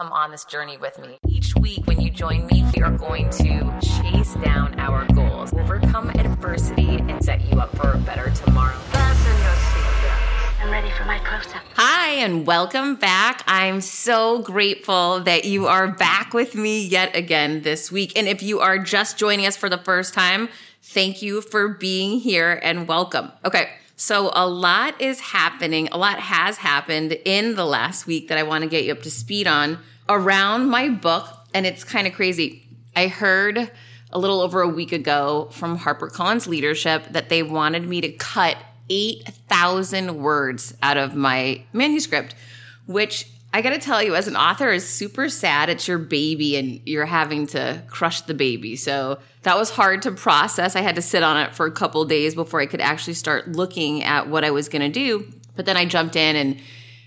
come on this journey with me. Each week, when you join me, we are going to chase down our goals, overcome adversity, and set you up for a better tomorrow. Fasten your seatbelts. I'm ready for my close-up. Hi, and welcome back. I'm so grateful that you are back with me yet again this week. And if you are just joining us for the first time, thank you for being here and welcome. Okay. So a lot is happening. A lot has happened in the last week that I want to get you up to speed on around my book. And it's kind of crazy. I heard a little over a week ago from HarperCollins leadership that they wanted me to cut 8,000 words out of my manuscript, which I got to tell you, as an author, is super sad. It's your baby and you're having to crush the baby. So that was hard to process. I had to sit on it for a couple days before I could actually start looking at what I was going to do. But then I jumped in and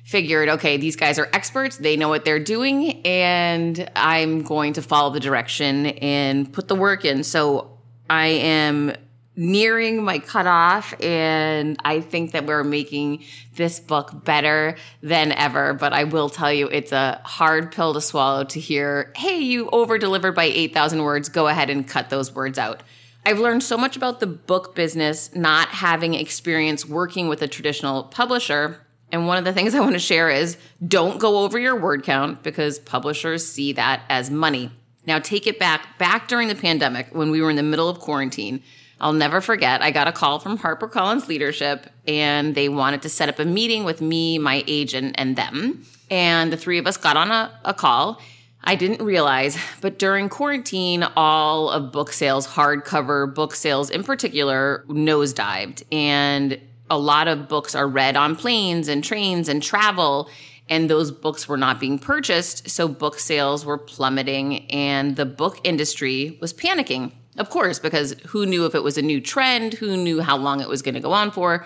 figured, okay, these guys are experts. They know what they're doing. And I'm going to follow the direction and put the work in. So I am nearing my cutoff and I think that we're making this book better than ever. But I will tell you, it's a hard pill to swallow to hear, hey, you over delivered by 8,000 words. Go ahead and cut those words out. I've learned so much about the book business, not having experience working with a traditional publisher. And one of the things I want to share is don't go over your word count because publishers see that as money. Now take it back, back during the pandemic when we were in the middle of quarantine I'll never forget. I got a call from HarperCollins leadership and they wanted to set up a meeting with me, my agent, and them. And the three of us got on a, a call. I didn't realize, but during quarantine, all of book sales, hardcover book sales in particular, nosedived. And a lot of books are read on planes and trains and travel and those books were not being purchased. So book sales were plummeting and the book industry was panicking. Of course, because who knew if it was a new trend? Who knew how long it was going to go on for?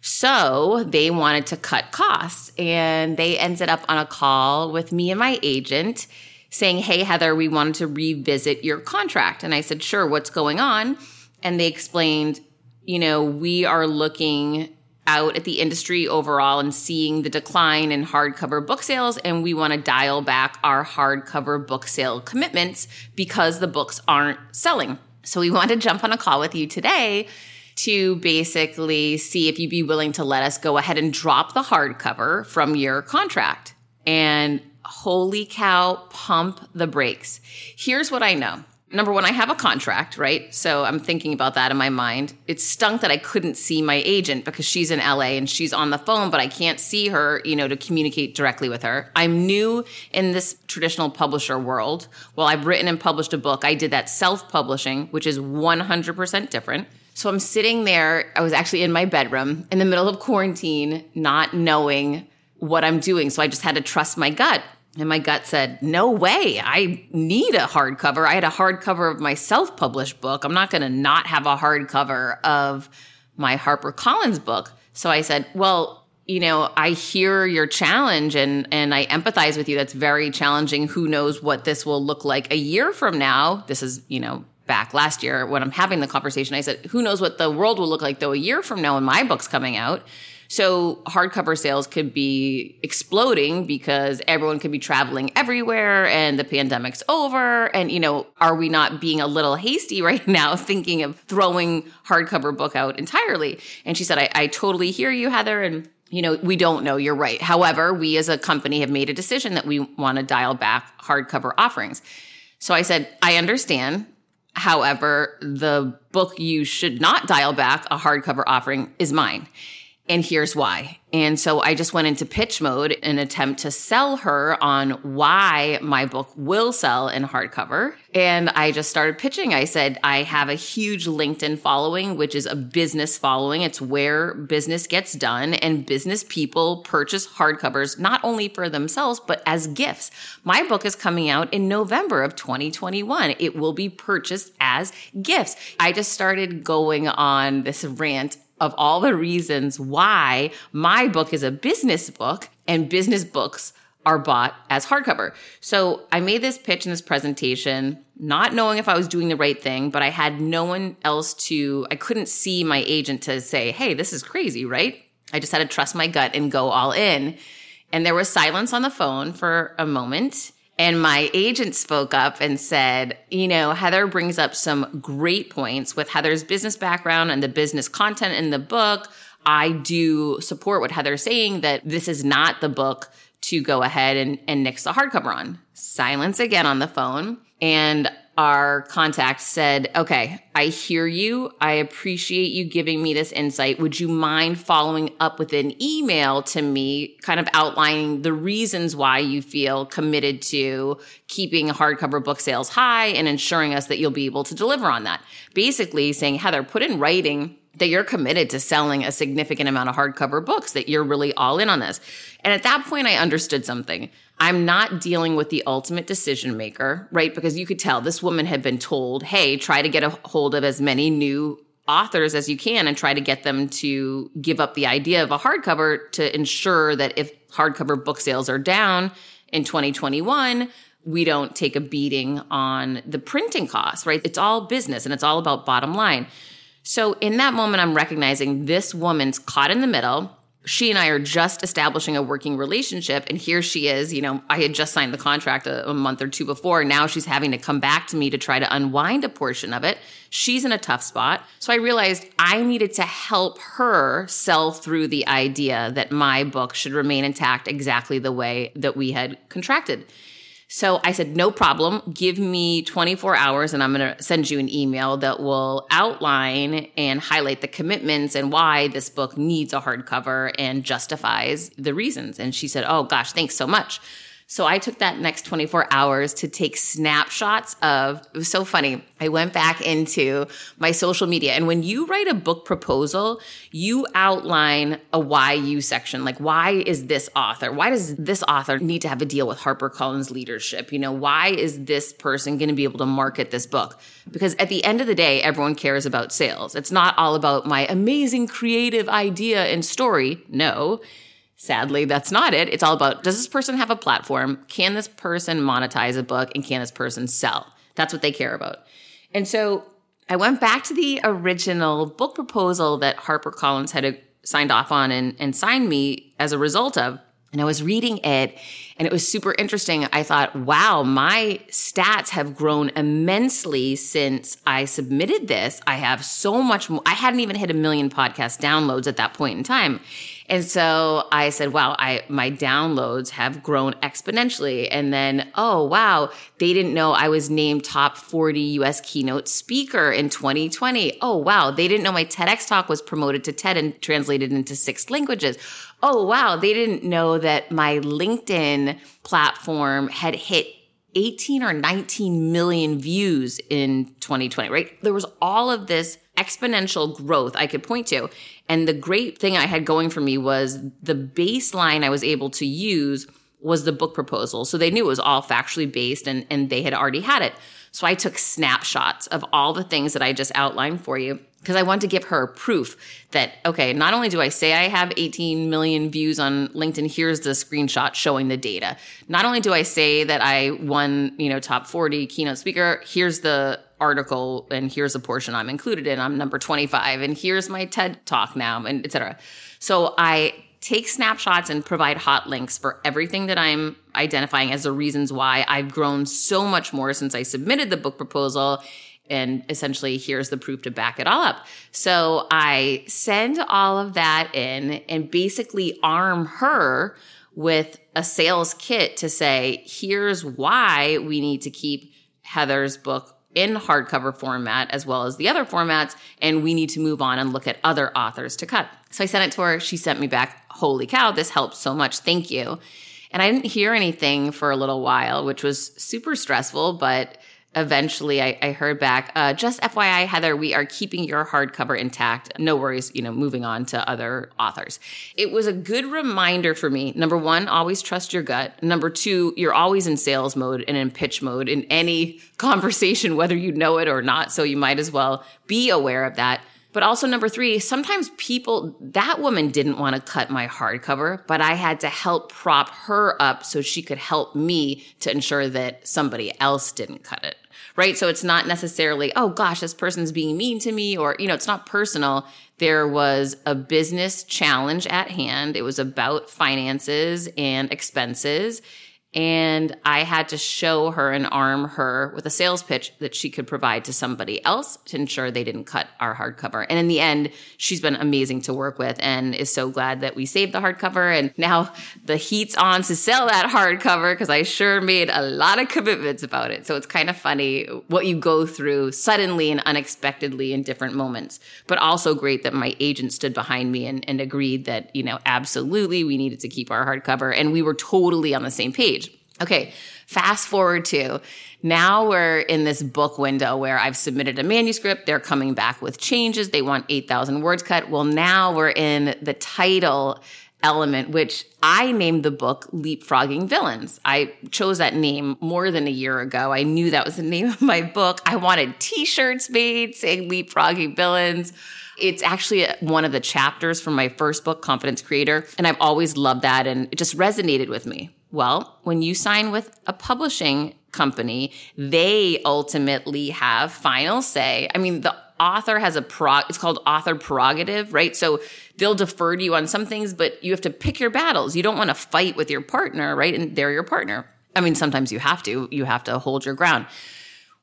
So they wanted to cut costs and they ended up on a call with me and my agent saying, Hey, Heather, we wanted to revisit your contract. And I said, Sure, what's going on? And they explained, You know, we are looking out at the industry overall and seeing the decline in hardcover book sales and we want to dial back our hardcover book sale commitments because the books aren't selling. So we want to jump on a call with you today to basically see if you'd be willing to let us go ahead and drop the hardcover from your contract. And holy cow, pump the brakes. Here's what I know number one, I have a contract, right? So I'm thinking about that in my mind. It stunk that I couldn't see my agent because she's in LA and she's on the phone, but I can't see her, you know, to communicate directly with her. I'm new in this traditional publisher world. While I've written and published a book, I did that self publishing, which is 100% different. So I'm sitting there. I was actually in my bedroom in the middle of quarantine, not knowing what I'm doing. So I just had to trust my gut. And my gut said, no way. I need a hardcover. I had a hardcover of my self published book. I'm not going to not have a hardcover of my HarperCollins book. So I said, well, you know, I hear your challenge and, and I empathize with you. That's very challenging. Who knows what this will look like a year from now? This is, you know, back last year when I'm having the conversation. I said, who knows what the world will look like though a year from now when my book's coming out? So hardcover sales could be exploding because everyone could be traveling everywhere and the pandemic's over. And, you know, are we not being a little hasty right now thinking of throwing hardcover book out entirely? And she said, I, I totally hear you, Heather. And you know, we don't know. You're right. However, we as a company have made a decision that we want to dial back hardcover offerings. So I said, I understand. However, the book you should not dial back a hardcover offering is mine. And here's why. And so I just went into pitch mode in attempt to sell her on why my book will sell in hardcover. And I just started pitching. I said, I have a huge LinkedIn following, which is a business following. It's where business gets done and business people purchase hardcovers, not only for themselves, but as gifts. My book is coming out in November of 2021. It will be purchased as gifts. I just started going on this rant of all the reasons why my book is a business book and business books are bought as hardcover. So I made this pitch in this presentation, not knowing if I was doing the right thing, but I had no one else to, I couldn't see my agent to say, hey, this is crazy, right? I just had to trust my gut and go all in. And there was silence on the phone for a moment. And my agent spoke up and said, you know, Heather brings up some great points with Heather's business background and the business content in the book. I do support what Heather's saying that this is not the book to go ahead and, and nix the hardcover on. Silence again on the phone. And our contact said, Okay, I hear you. I appreciate you giving me this insight. Would you mind following up with an email to me, kind of outlining the reasons why you feel committed to keeping hardcover book sales high and ensuring us that you'll be able to deliver on that? Basically saying, Heather, put in writing that you're committed to selling a significant amount of hardcover books, that you're really all in on this. And at that point, I understood something. I'm not dealing with the ultimate decision maker, right? Because you could tell this woman had been told, hey, try to get a hold of as many new authors as you can and try to get them to give up the idea of a hardcover to ensure that if hardcover book sales are down in 2021, we don't take a beating on the printing costs, right? It's all business and it's all about bottom line. So in that moment, I'm recognizing this woman's caught in the middle. She and I are just establishing a working relationship. And here she is. You know, I had just signed the contract a, a, month or two before. Now she's having to come back to me to try to unwind a portion of it. She's in a tough spot. So I realized I needed to help her sell through the idea that my book should remain intact exactly the way that we had contracted. So I said, no problem. Give me 24 hours and I'm going to send you an email that will outline and highlight the commitments and why this book needs a hardcover and justifies the reasons. And she said, oh gosh, thanks so much. So I took that next 24 hours to take snapshots of, it was so funny. I went back into my social media. And when you write a book proposal, you outline a why you section. Like, why is this author? Why does this author need to have a deal with HarperCollins leadership? You know, why is this person going to be able to market this book? Because at the end of the day, everyone cares about sales. It's not all about my amazing creative idea and story. No Sadly, that's not it. It's all about does this person have a platform? Can this person monetize a book? And can this person sell? That's what they care about. And so I went back to the original book proposal that HarperCollins had uh, signed off on and, and signed me as a result of. And I was reading it and it was super interesting. I thought, wow, my stats have grown immensely since I submitted this. I have so much more. I hadn't even hit a million podcast downloads at that point in time. And so I said, wow, I, my downloads have grown exponentially. And then, oh, wow, they didn't know I was named top 40 US keynote speaker in 2020. Oh, wow, they didn't know my TEDx talk was promoted to TED and translated into six languages. Oh, wow, they didn't know that my LinkedIn platform had hit 18 or 19 million views in 2020, right? There was all of this exponential growth I could point to. And the great thing I had going for me was the baseline I was able to use was the book proposal. So they knew it was all factually based and, and they had already had it. So I took snapshots of all the things that I just outlined for you because I wanted to give her proof that, okay, not only do I say I have 18 million views on LinkedIn, here's the screenshot showing the data. Not only do I say that I won, you know, top 40 keynote speaker, here's the article and here's a portion I'm included in. I'm number 25 and here's my TED talk now and etc. So I take snapshots and provide hot links for everything that I'm identifying as the reasons why I've grown so much more since I submitted the book proposal and essentially here's the proof to back it all up. So I send all of that in and basically arm her with a sales kit to say, here's why we need to keep Heather's book in hardcover format as well as the other formats, and we need to move on and look at other authors to cut. So I sent it to her. She sent me back, holy cow, this helps so much. Thank you. And I didn't hear anything for a little while, which was super stressful, but eventually I, I heard back, uh, just FYI, Heather, we are keeping your hardcover intact. No worries, you know, moving on to other authors. It was a good reminder for me. Number one, always trust your gut. Number two, you're always in sales mode and in pitch mode in any conversation, whether you know it or not. So you might as well be aware of that. But also, number three, sometimes people, that woman didn't want to cut my hardcover, but I had to help prop her up so she could help me to ensure that somebody else didn't cut it. Right. So it's not necessarily, oh gosh, this person's being mean to me, or, you know, it's not personal. There was a business challenge at hand. It was about finances and expenses and I had to show her and arm her with a sales pitch that she could provide to somebody else to ensure they didn't cut our hardcover. And in the end, she's been amazing to work with and is so glad that we saved the hardcover. And now the heat's on to sell that hardcover because I sure made a lot of commitments about it. So it's kind of funny what you go through suddenly and unexpectedly in different moments, but also great that my agent stood behind me and, and agreed that, you know, absolutely we needed to keep our hardcover. And we were totally on the same page Okay, fast forward to now we're in this book window where I've submitted a manuscript. They're coming back with changes. They want 8,000 words cut. Well, now we're in the title element, which I named the book Leapfrogging Villains. I chose that name more than a year ago. I knew that was the name of my book. I wanted t shirts made saying Leapfrogging Villains. It's actually one of the chapters from my first book, Confidence Creator. And I've always loved that. And it just resonated with me. Well, when you sign with a publishing company, they ultimately have final say. I mean, the author has a pro it's called author prerogative, right? So they'll defer to you on some things, but you have to pick your battles. You don't want to fight with your partner, right? And they're your partner. I mean, sometimes you have to. You have to hold your ground.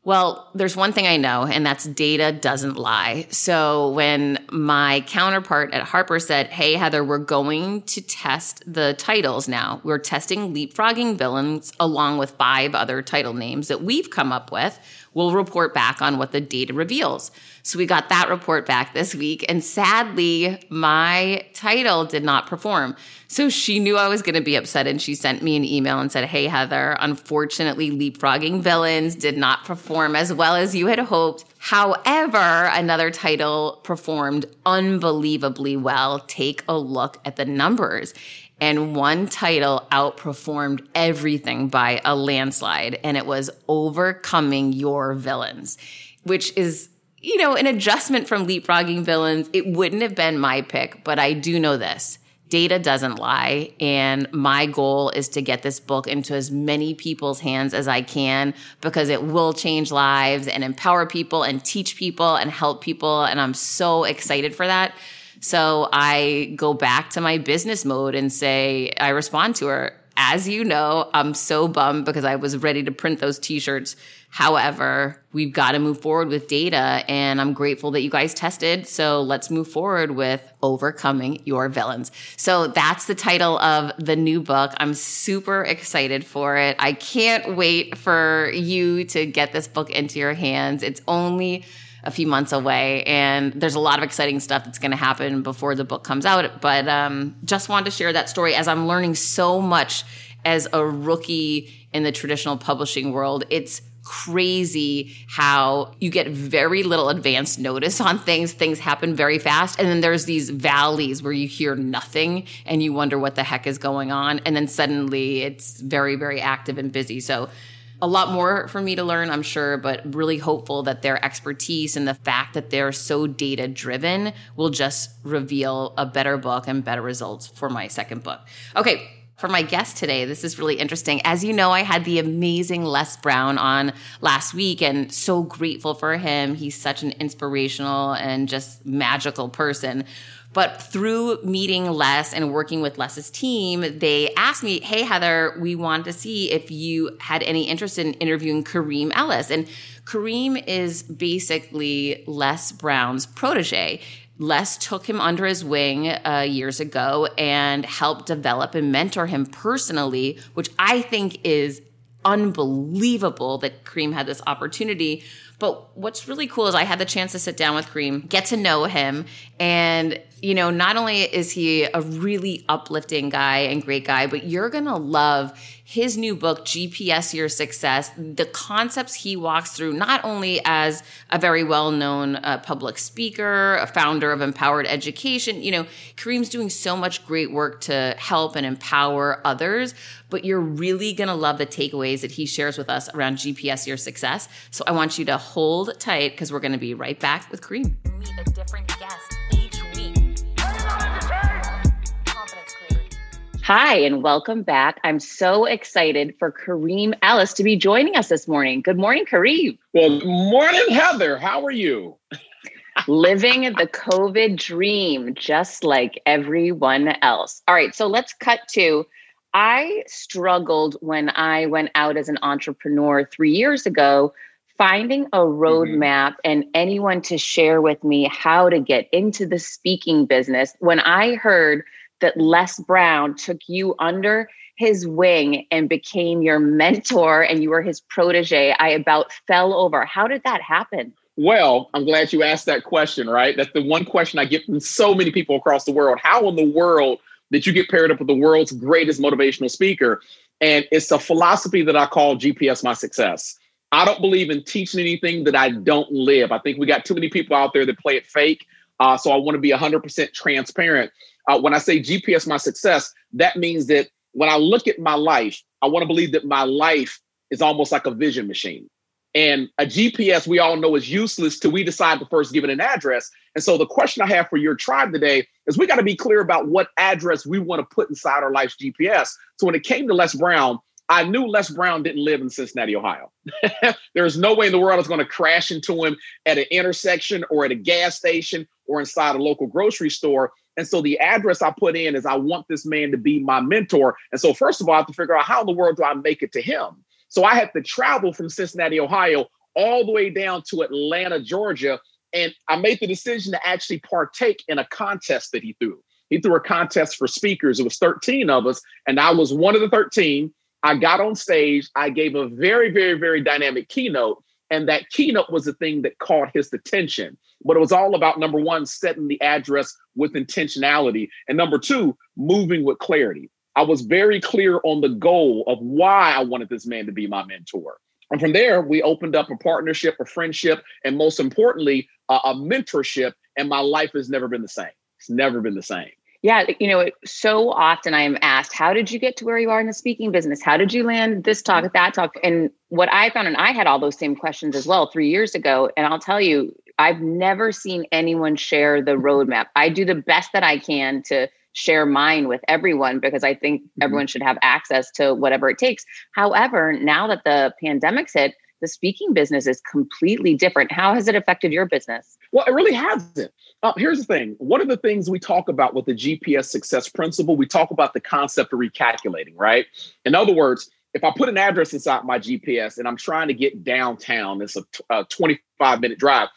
Well, there's one thing I know, and that's data doesn't lie. So when my counterpart at Harper said, Hey, Heather, we're going to test the titles now. We're testing leapfrogging villains along with five other title names that we've come up with. We'll report back on what the data reveals. So we got that report back this week. And sadly, my title did not perform. So she knew I was going to be upset and she sent me an email and said, Hey, Heather, unfortunately, leapfrogging villains did not perform as well as you had hoped. However, another title performed unbelievably well. Take a look at the numbers and one title outperformed everything by a landslide, and it was Overcoming Your Villains, which is, you know, an adjustment from Leapfrogging Villains. It wouldn't have been my pick, but I do know this. Data doesn't lie. And my goal is to get this book into as many people's hands as I can because it will change lives and empower people and teach people and help people. And I'm so excited for that. So I go back to my business mode and say, I respond to her. As you know, I'm so bummed because I was ready to print those t shirts. However, we've got to move forward with data, and I'm grateful that you guys tested. So let's move forward with overcoming your villains. So that's the title of the new book. I'm super excited for it. I can't wait for you to get this book into your hands. It's only a few months away, and there's a lot of exciting stuff that's going to happen before the book comes out. But um, just wanted to share that story as I'm learning so much as a rookie in the traditional publishing world. It's crazy how you get very little advance notice on things. Things happen very fast. And then there's these valleys where you hear nothing and you wonder what the heck is going on. And then suddenly it's very, very active and busy. So a lot more for me to learn, I'm sure, but really hopeful that their expertise and the fact that they're so data driven will just reveal a better book and better results for my second book. Okay. For my guest today, this is really interesting. As you know, I had the amazing Les Brown on last week and so grateful for him. He's such an inspirational and just magical person. But through meeting Les and working with Les's team, they asked me, Hey, Heather, we want to see if you had any interest in interviewing Kareem Ellis. And Kareem is basically Les Brown's protege. Les took him under his wing uh, years ago and helped develop and mentor him personally, which I think is unbelievable that Kareem had this opportunity but what's really cool is I had the chance to sit down with Kareem, get to know him, and you know, not only is he a really uplifting guy and great guy, but you're gonna love his new book, GPS Your Success, the concepts he walks through, not only as a very well known uh, public speaker, a founder of Empowered Education, you know, Kareem's doing so much great work to help and empower others, but you're really going to love the takeaways that he shares with us around GPS Your Success. So I want you to hold tight because we're going to be right back with Kareem. Meet a different guest Hi, and welcome back. I'm so excited for Kareem Ellis to be joining us this morning. Good morning, Kareem. Well, good morning, Heather. How are you? Living the COVID dream, just like everyone else. All right, so let's cut to I struggled when I went out as an entrepreneur three years ago, finding a roadmap mm-hmm. and anyone to share with me how to get into the speaking business. When I heard that Les Brown took you under his wing and became your mentor and you were his protege, I about fell over. How did that happen? Well, I'm glad you asked that question, right? That's the one question I get from so many people across the world. How in the world did you get paired up with the world's greatest motivational speaker? And it's a philosophy that I call GPS my success. I don't believe in teaching anything that I don't live. I think we got too many people out there that play it fake. Uh, so I want to be 100% transparent. Uh, when I say GPS my success, that means that when I look at my life, I want to believe that my life is almost like a vision machine. And a GPS we all know is useless till we decide to first give it an address. And so the question I have for your tribe today is we got to be clear about what address we want to put inside our life's GPS. So when it came to Les Brown, I knew Les Brown didn't live in Cincinnati, Ohio. There's no way in the world I was going to crash into him at an intersection or at a gas station or inside a local grocery store. And so the address I put in is I want this man to be my mentor. And so first of all, I have to figure out how in the world do I make it to him? So I had to travel from Cincinnati, Ohio, all the way down to Atlanta, Georgia. And I made the decision to actually partake in a contest that he threw. He threw a contest for speakers. It was 13 of us, and I was one of the 13. I got on stage. I gave a very, very, very dynamic keynote. And that keynote was the thing that caught his attention. But it was all about number one, setting the address with intentionality. And number two, moving with clarity. I was very clear on the goal of why I wanted this man to be my mentor. And from there, we opened up a partnership, a friendship, and most importantly, a, a mentorship. And my life has never been the same. It's never been the same. Yeah, you know, so often I am asked, how did you get to where you are in the speaking business? How did you land this talk, mm-hmm. that talk? And what I found, and I had all those same questions as well three years ago. And I'll tell you, I've never seen anyone share the roadmap. I do the best that I can to share mine with everyone because I think mm-hmm. everyone should have access to whatever it takes. However, now that the pandemic's hit, the speaking business is completely different. How has it affected your business? Well, it really hasn't. Uh, here's the thing one of the things we talk about with the GPS success principle, we talk about the concept of recalculating, right? In other words, if I put an address inside my GPS and I'm trying to get downtown, it's a, t- a 25 minute drive,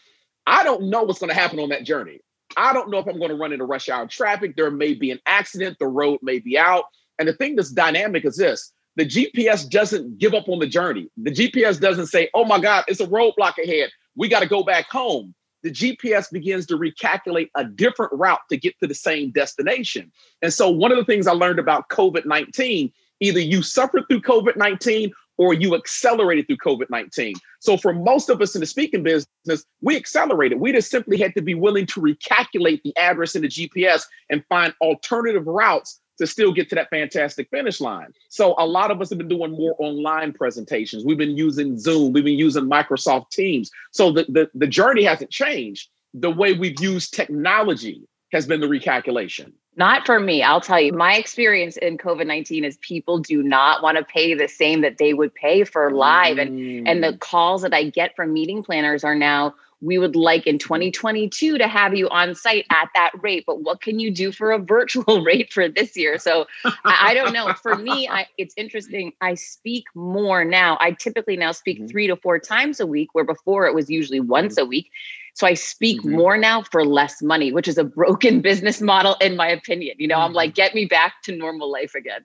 I don't know what's going to happen on that journey. I don't know if I'm going to run into rush hour traffic. There may be an accident. The road may be out. And the thing that's dynamic is this the GPS doesn't give up on the journey. The GPS doesn't say, oh my God, it's a roadblock ahead. We got to go back home. The GPS begins to recalculate a different route to get to the same destination. And so, one of the things I learned about COVID 19 either you suffered through COVID 19 or you accelerated through COVID 19. So, for most of us in the speaking business, we accelerated. We just simply had to be willing to recalculate the address in the GPS and find alternative routes to still get to that fantastic finish line. So, a lot of us have been doing more online presentations. We've been using Zoom, we've been using Microsoft Teams. So, the, the, the journey hasn't changed. The way we've used technology has been the recalculation. Not for me. I'll tell you, my experience in COVID 19 is people do not want to pay the same that they would pay for live. Mm. And, and the mm. calls that I get from meeting planners are now, we would like in 2022 to have you on site at that rate but what can you do for a virtual rate for this year so I, I, don't know for me I, it's interesting i speak more now i typically now speak mm-hmm. three to four times a week where before it was usually once mm-hmm. a week so I speak mm-hmm. more now for less money, which is a broken business model, in my opinion. You know, mm-hmm. I'm like, get me back to normal life again.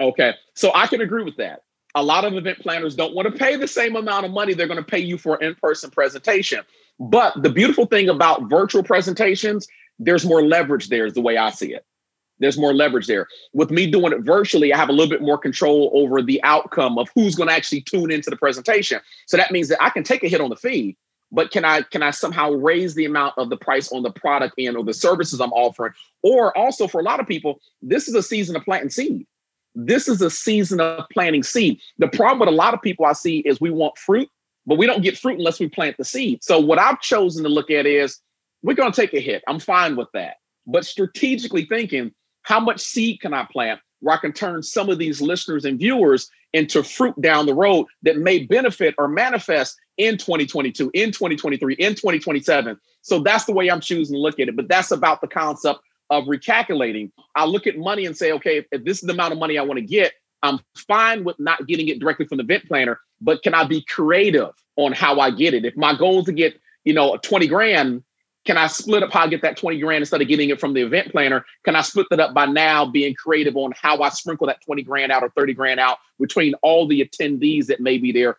Okay. So I can agree with that. A lot of event planners don't want to pay the same amount of money they're going to pay you for in person presentation. But the beautiful thing about virtual presentations, there's more leverage there, is the way I see it. There's more leverage there. With me doing it virtually, I have a little bit more control over the outcome of who's going to actually tune into the presentation. So that means that I can take a hit on the fee, but can I can I somehow raise the amount of the price on the product and or the services I'm offering? Or also for a lot of people, this is a season of planting seed. This is a season of planting seed. The problem with a lot of people I see is we want fruit, but we don't get fruit unless we plant the seed. So what I've chosen to look at is we're going to take a hit. I'm fine with that. But strategically thinking, how much seed can I plant where I can turn some of these listeners and viewers into fruit down the road that may benefit or manifest in 2022, in 2023, in 2027. So that's the way I'm choosing to look at it. But that's about the concept of recalculating. I look at money and say, okay, if this is the amount of money I want to get, I'm fine with not getting it directly from the event planner, but can I be creative on how I get it? If my goal is to get, you know, 20 grand, can I split up how I get that 20 grand instead of getting it from the event planner? Can I split that up by now being creative on how I sprinkle that 20 grand out or 30 grand out between all the attendees that may be there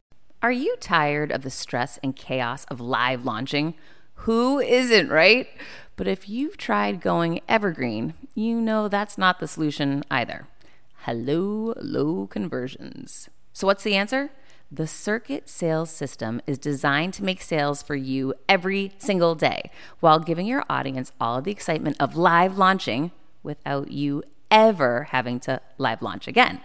Are you tired of the stress and chaos of live launching? Who isn't, right? But if you've tried going evergreen, you know that's not the solution either. Hello, low conversions. So, what's the answer? The Circuit Sales System is designed to make sales for you every single day while giving your audience all of the excitement of live launching without you ever having to live launch again.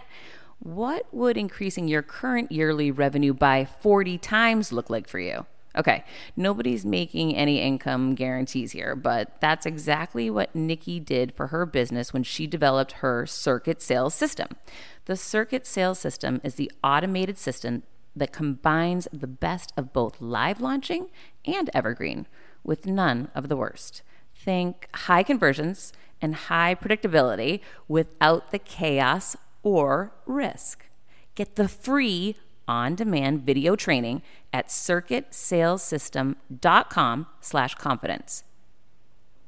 What would increasing your current yearly revenue by 40 times look like for you? Okay, nobody's making any income guarantees here, but that's exactly what Nikki did for her business when she developed her circuit sales system. The circuit sales system is the automated system that combines the best of both live launching and evergreen with none of the worst. Think high conversions and high predictability without the chaos or risk. Get the free on-demand video training at circuitsalessystem.com slash confidence.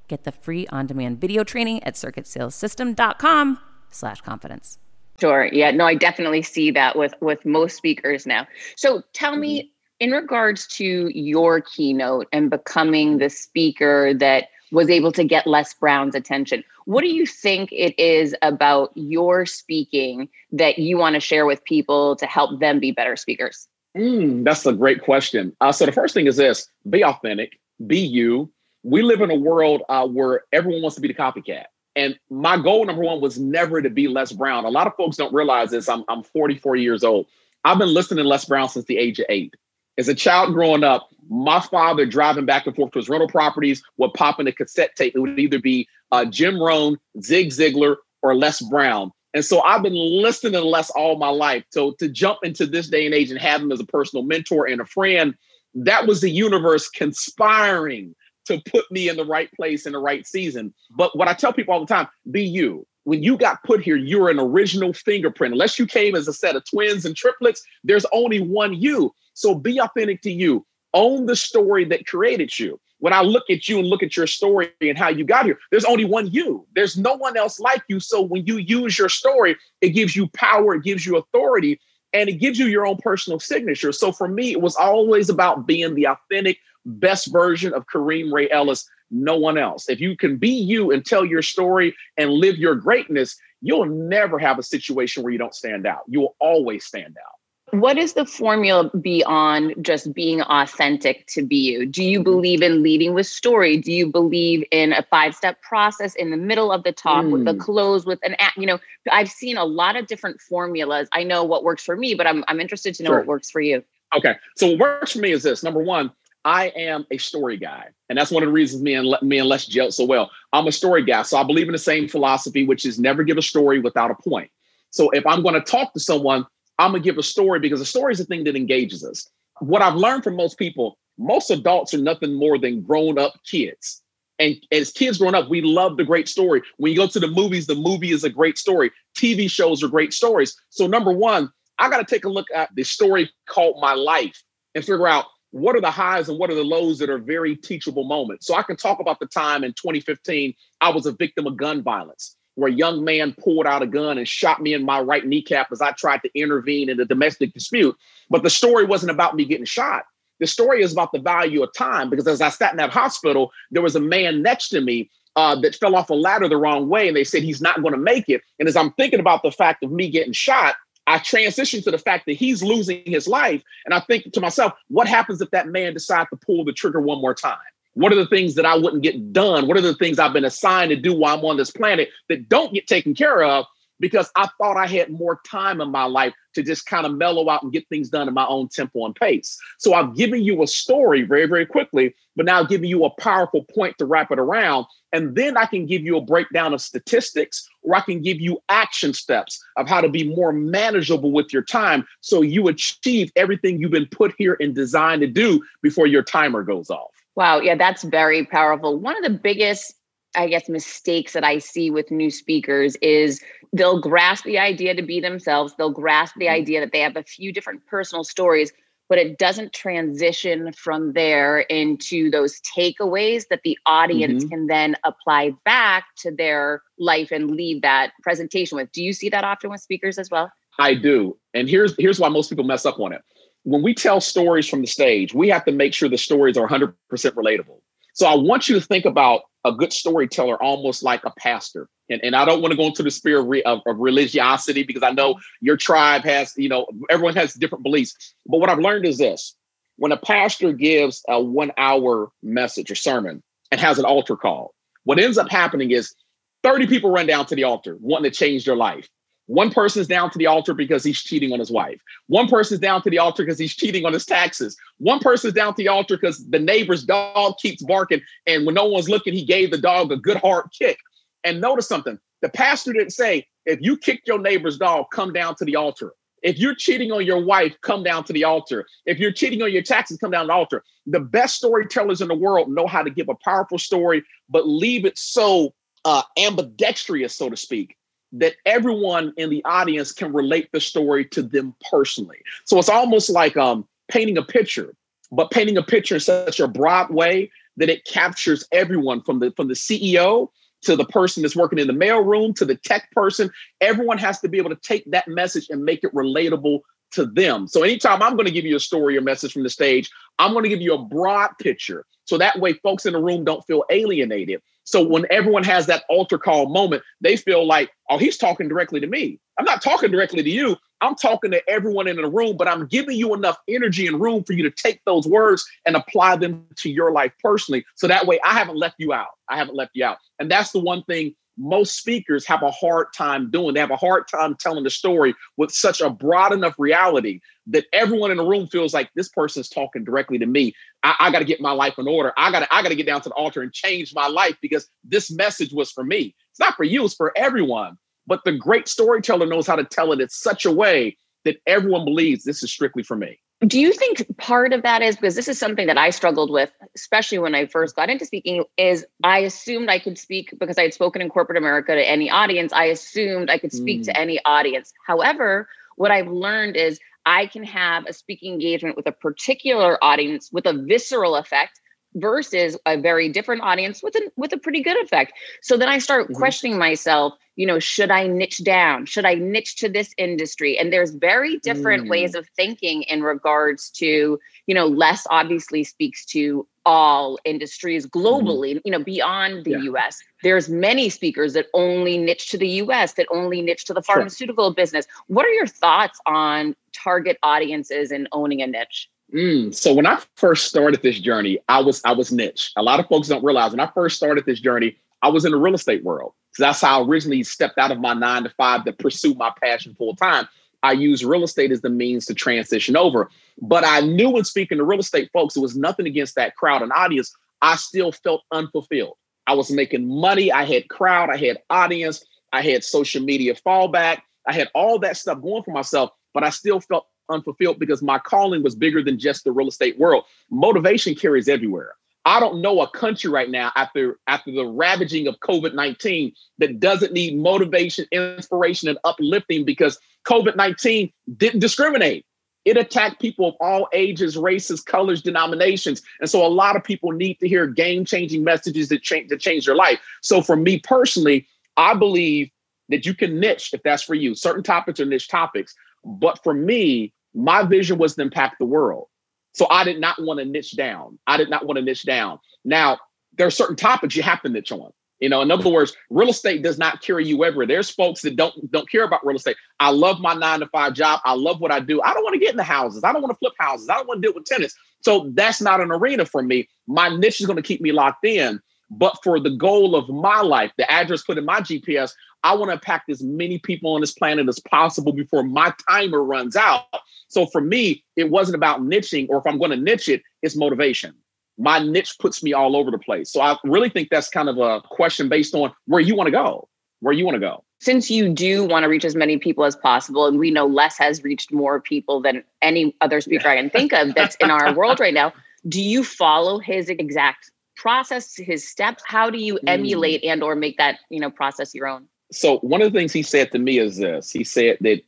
Get the free on-demand video training at circuitsalessystem.com slash confidence. Sure. Yeah. No, I definitely see that with with most speakers now. So tell me, mm-hmm. in regards to your keynote and becoming the speaker that was able to get Les Brown's attention, what do you think it is about your speaking that you want to share with people to help them be better speakers? Mm, that's a great question. Uh, so the first thing is this: be authentic, be you. We live in a world uh, where everyone wants to be the copycat. And my goal number one was never to be Les Brown. A lot of folks don't realize this. I'm, I'm 44 years old. I've been listening to Les Brown since the age of eight. As a child growing up, my father driving back and forth to his rental properties would pop in a cassette tape. It would either be uh, Jim Rohn, Zig Ziglar, or Les Brown. And so I've been listening to Les all my life. So to jump into this day and age and have him as a personal mentor and a friend, that was the universe conspiring to put me in the right place in the right season. But what I tell people all the time, be you. When you got put here, you're an original fingerprint. Unless you came as a set of twins and triplets, there's only one you. So be authentic to you. Own the story that created you. When I look at you and look at your story and how you got here, there's only one you. There's no one else like you. So when you use your story, it gives you power, it gives you authority, and it gives you your own personal signature. So for me, it was always about being the authentic, best version of Kareem Ray Ellis, no one else. If you can be you and tell your story and live your greatness, you'll never have a situation where you don't stand out. You will always stand out. What is the formula beyond just being authentic to be you? Do you believe in leading with story? Do you believe in a five step process in the middle of the talk mm. with the mm. close with an act? You know, I've seen a lot of different formulas. I know what works for me, but I'm, I'm interested to know sure. what works for you. Okay. So what works for me is this number one, I am a story guy, and that's one of the reasons me and me and Les gel so well. I'm a story guy, so I believe in the same philosophy, which is never give a story without a point. So if I'm going to talk to someone, I'm gonna give a story because a story is the thing that engages us. What I've learned from most people, most adults are nothing more than grown up kids. And as kids growing up, we love the great story. When you go to the movies, the movie is a great story. TV shows are great stories. So, number one, I got to take a look at the story called My Life and figure out what are the highs and what are the lows that are very teachable moments. So, I can talk about the time in 2015 I was a victim of gun violence, where a young man pulled out a gun and shot me in my right kneecap as I tried to intervene in a domestic dispute. But the story wasn't about me getting shot. The story is about the value of time because as I sat in that hospital, there was a man next to me uh, that fell off a ladder the wrong way, and they said he's not going to make it. And as I'm thinking about the fact of me getting shot, I transition to the fact that he's losing his life, and I think to myself, what happens if that man decides to pull the trigger one more time? What are the things that I wouldn't get done? What are the things I've been assigned to do while I'm on this planet that don't get taken care of? because I thought I had more time in my life to just kind of mellow out and get things done in my own tempo and pace. So I've given you a story very, very quickly, but now giving you a powerful point to wrap it around. And then I can give you a breakdown of statistics, or I can give you action steps of how to be more manageable with your time so you achieve everything you've been put here and designed to do before your timer goes off. Wow. Yeah, that's very powerful. One of the biggest I guess, mistakes that I see with new speakers is they'll grasp the idea to be themselves. They'll grasp the mm-hmm. idea that they have a few different personal stories, but it doesn't transition from there into those takeaways that the audience mm-hmm. can then apply back to their life and lead that presentation with. Do you see that often with speakers as well? I do. And here's here's why most people mess up on it. When we tell stories from the stage, we have to make sure the stories are 100% relatable. So I want you to think about a good storyteller almost like a pastor. And, and I don't want to go into the spirit of, re, of, of, religiosity because I know your tribe has, you know, everyone has different beliefs. But what I've learned is this when a pastor gives a one hour message or sermon and has an altar call, what ends up happening is 30 people run down to the altar wanting to change their life. One person's down to the altar because he's cheating on his wife. One person's down to the altar because he's cheating on his taxes. One person's down to the altar because the neighbor's dog keeps barking. And when no one's looking, he gave the dog a good hard kick. And notice something the pastor didn't say, if you kicked your neighbor's dog, come down to the altar. If you're cheating on your wife, come down to the altar. If you're cheating on your taxes, come down to the altar. The best storytellers in the world know how to give a powerful story, but leave it so uh, ambidextrous, so to speak, that everyone in the audience can relate the story to them personally. So it's almost like um, painting a picture, but painting a picture in such a broad way that it captures everyone from the from the CEO to the person that's working in the mailroom to the tech person. Everyone has to be able to take that message and make it relatable to them. So anytime I'm going to give you a story or message from the stage, I'm going to give you a broad picture. So that way folks in the room don't feel alienated. So when everyone has that altar call moment, they feel like, oh, he's talking directly to me. I'm not talking directly to you. I'm talking to everyone in the room, but I'm giving you enough energy and room for you to take those words and apply them to your life personally. So that way I haven't left you out. I haven't left you out. And that's the one thing most speakers have a hard time doing. They have a hard time telling the story with such a broad enough reality that everyone in the room feels like this person's talking directly to me. I, I got to get my life in order. I got I got to get down to the altar and change my life because this message was for me. It's not for you. It's for everyone. But the great storyteller knows how to tell it in such a way that everyone believes this is strictly for me. Do you think part of that is because this is something that I struggled with, especially when I first got into speaking, is I assumed I could speak because I had spoken in corporate America to any audience. I assumed I could speak mm. to any audience. However, what I've learned is I can have a speaking engagement with a particular audience with a visceral effect versus a very different audience with a with a pretty good effect. So then I start mm-hmm. questioning myself, you know, should I niche down? Should I niche to this industry? And there's very different mm. ways of thinking in regards to, you know, Les obviously speaks to all industries mm-hmm. globally, mm. you know, beyond the yeah. US. There's many speakers that only niche to the US, that only niche to the pharmaceutical sure. business. What are your thoughts on target audiences and owning a niche? Mm, so when I first started this journey, I was I was niche. A lot of folks don't realize when I first started this journey, I was in the real estate world. So that's how I originally stepped out of my nine to five to pursue my passion full time. I used real estate as the means to transition over. But I knew when speaking to real estate folks, it was nothing against that crowd and audience. I still felt unfulfilled. I was making money. I had crowd. I had audience. I had social media fallback. I had all that stuff going for myself, but I still felt unfulfilled because my calling was bigger than just the real estate world. Motivation carries everywhere. I don't know a country right now after after the ravaging of COVID nineteen that doesn't need motivation, inspiration, and uplifting because COVID nineteen didn't discriminate. It attacked people of all ages, races, colors, denominations, and so a lot of people need to hear game changing messages that change that change their life. So for me personally, I believe that you can niche if that's for you. Certain topics are niche topics, but for me, my vision was to impact the world. So I did not want to niche down. I did not want to niche down. Now, there are certain topics you have to niche on. You know, in other words, real estate does not carry you everywhere. There's folks that don't don't care about real estate. I love my nine to five job. I love what I do. I don't want to get in the houses. I don't want to flip houses. I don't want to deal with tenants. So that's not an arena for me. My niche is going to keep me locked in. But for the goal of my life, the address put in my GPS, I want to impact as many people on this planet as possible before my timer runs out. So for me, it wasn't about niching, or if I'm going to niche it, it's motivation. My niche puts me all over the place. So I really think that's kind of a question based on where you want to go, where you want to go. Since you do want to reach as many people as possible, and we know Les has reached more people than any other speaker I can think of that's in our world right now, do you follow his exact process, his steps? How do you Hmm. emulate and or make that, you know, process your own? So one of the things he said to me is this. He said that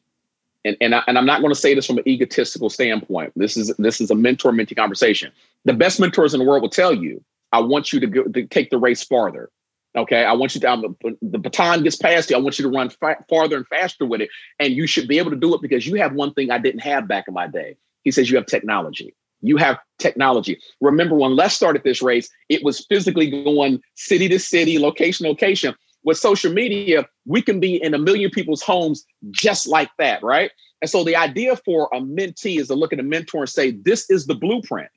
and and, I, and I'm not going to say this from an egotistical standpoint. This is this is a mentor mentee conversation. The best mentors in the world will tell you, "I want you to go to take the race farther." Okay, I want you to um, the baton gets past you. I want you to run fa- farther and faster with it, and you should be able to do it because you have one thing I didn't have back in my day. He says you have technology. You have technology. Remember when Les started this race, it was physically going city to city, location to location with social media, we can be in a million people's homes just like that, right? And so the idea for a mentee is to look at a mentor and say, this is the blueprint.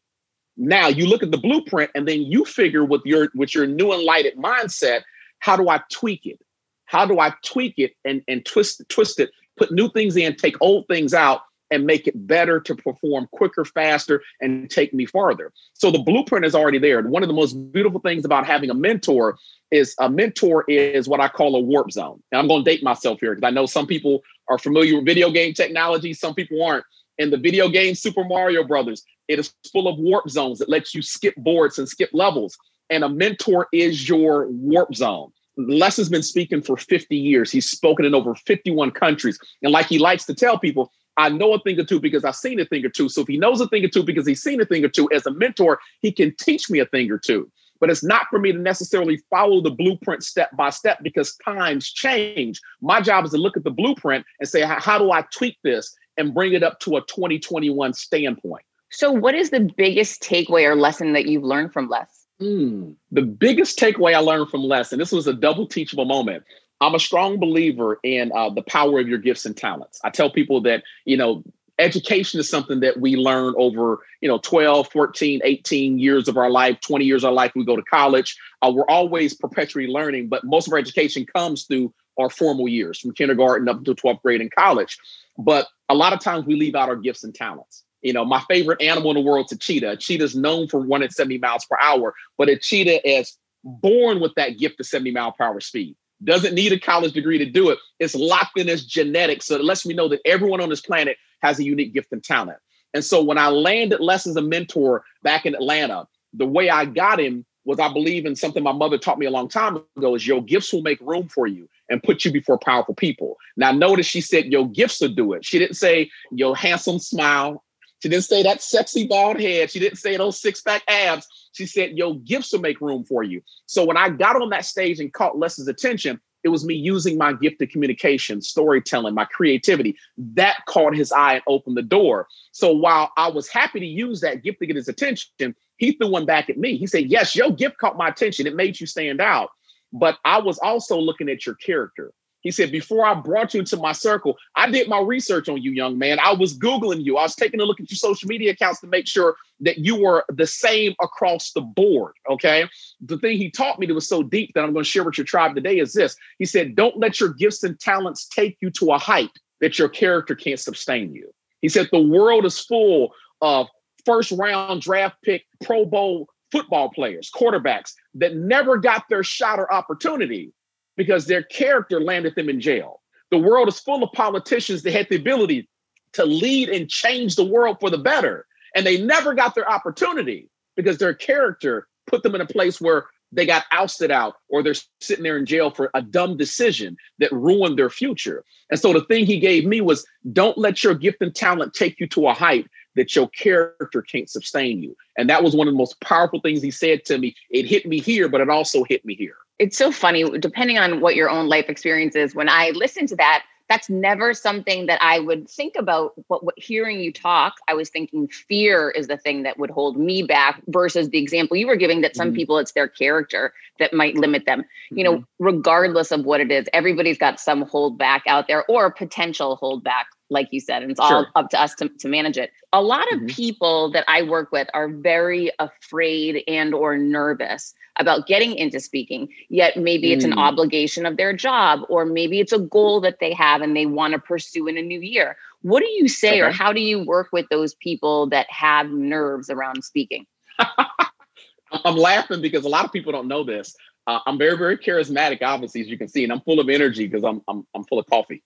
Now you look at the blueprint and then you figure with your with your new enlightened mindset, how do I tweak it? How do I tweak it and, and twist twist it, put new things in, take old things out, and make it better to perform quicker, faster, and take me farther. So the blueprint is already there. And one of the most beautiful things about having a mentor is a mentor is what I call a warp zone. And I'm going to date myself here because I know some people are familiar with video game technology, some people aren't. In the video game Super Mario Brothers, it is full of warp zones that lets you skip boards and skip levels. And a mentor is your warp zone. Les has been speaking for 50 years. He's spoken in over 51 countries. And like he likes to tell people, I know a thing or two because I've seen a thing or two. So if he knows a thing or two because he's seen a thing or two, as a mentor, he can teach me a thing or two. But it's not for me to necessarily follow the blueprint step by step because times change. My job is to look at the blueprint and say, how do I tweak this and bring it up to a 2021 standpoint? So, what is the biggest takeaway or lesson that you've learned from Les? Mm, the biggest takeaway I learned from Les, and this was a double teachable moment. I'm a strong believer in uh, the power of your gifts and talents. I tell people that, you know, education is something that we learn over, you know, 12, 14, 18 years of our life, 20 years of our life. We go to college. Uh, we're always perpetually learning, but most of our education comes through our formal years from kindergarten up to 12th grade in college. But a lot of times we leave out our gifts and talents. You know, my favorite animal in the world is a cheetah. A cheetah is known for running 70 miles per hour, but a cheetah is born with that gift of 70 mile per hour speed doesn't need a college degree to do it. It's locked in as genetics. So it lets me know that everyone on this planet has a unique gift and talent. And so when I landed Les as a mentor back in Atlanta, the way I got him was I believe in something my mother taught me a long time ago is your gifts will make room for you and put you before powerful people. Now notice she said your gifts will do it. She didn't say your handsome smile. She didn't say that sexy bald head. She didn't say those six pack abs. She said, Your gifts will make room for you. So when I got on that stage and caught Les's attention, it was me using my gift of communication, storytelling, my creativity. That caught his eye and opened the door. So while I was happy to use that gift to get his attention, he threw one back at me. He said, Yes, your gift caught my attention. It made you stand out. But I was also looking at your character. He said, Before I brought you into my circle, I did my research on you, young man. I was Googling you. I was taking a look at your social media accounts to make sure that you were the same across the board. Okay. The thing he taught me that was so deep that I'm going to share with your tribe today is this. He said, Don't let your gifts and talents take you to a height that your character can't sustain you. He said, The world is full of first round draft pick, Pro Bowl football players, quarterbacks that never got their shot or opportunity because their character landed them in jail. The world is full of politicians that had the ability to lead and change the world for the better, and they never got their opportunity because their character put them in a place where they got ousted out or they're sitting there in jail for a dumb decision that ruined their future. And so the thing he gave me was don't let your gift and talent take you to a height that your character can't sustain you. And that was one of the most powerful things he said to me. It hit me here, but it also hit me here. It's so funny, depending on what your own life experience is. When I listen to that, that's never something that I would think about. But what, hearing you talk, I was thinking fear is the thing that would hold me back versus the example you were giving that some mm-hmm. people it's their character that might limit them. Mm-hmm. You know, mm-hmm. regardless of what it is, everybody's got some hold back out there or potential hold back like you said, and it's all up to us to, to manage it. A lot of mm-hmm. people that I work with are very afraid and or nervous about getting into speaking, yet maybe mm. it's an mm. obligation of their job, or maybe it's a goal that they have and they want to pursue in a new year. What do you say, okay. or how do you work with those people that have nerves around speaking? I'm laughing because a lot of people don't know this. Uh, I'm very, very charismatic, obviously, as you can see, and I'm full of energy because I'm, I'm I'm full of coffee.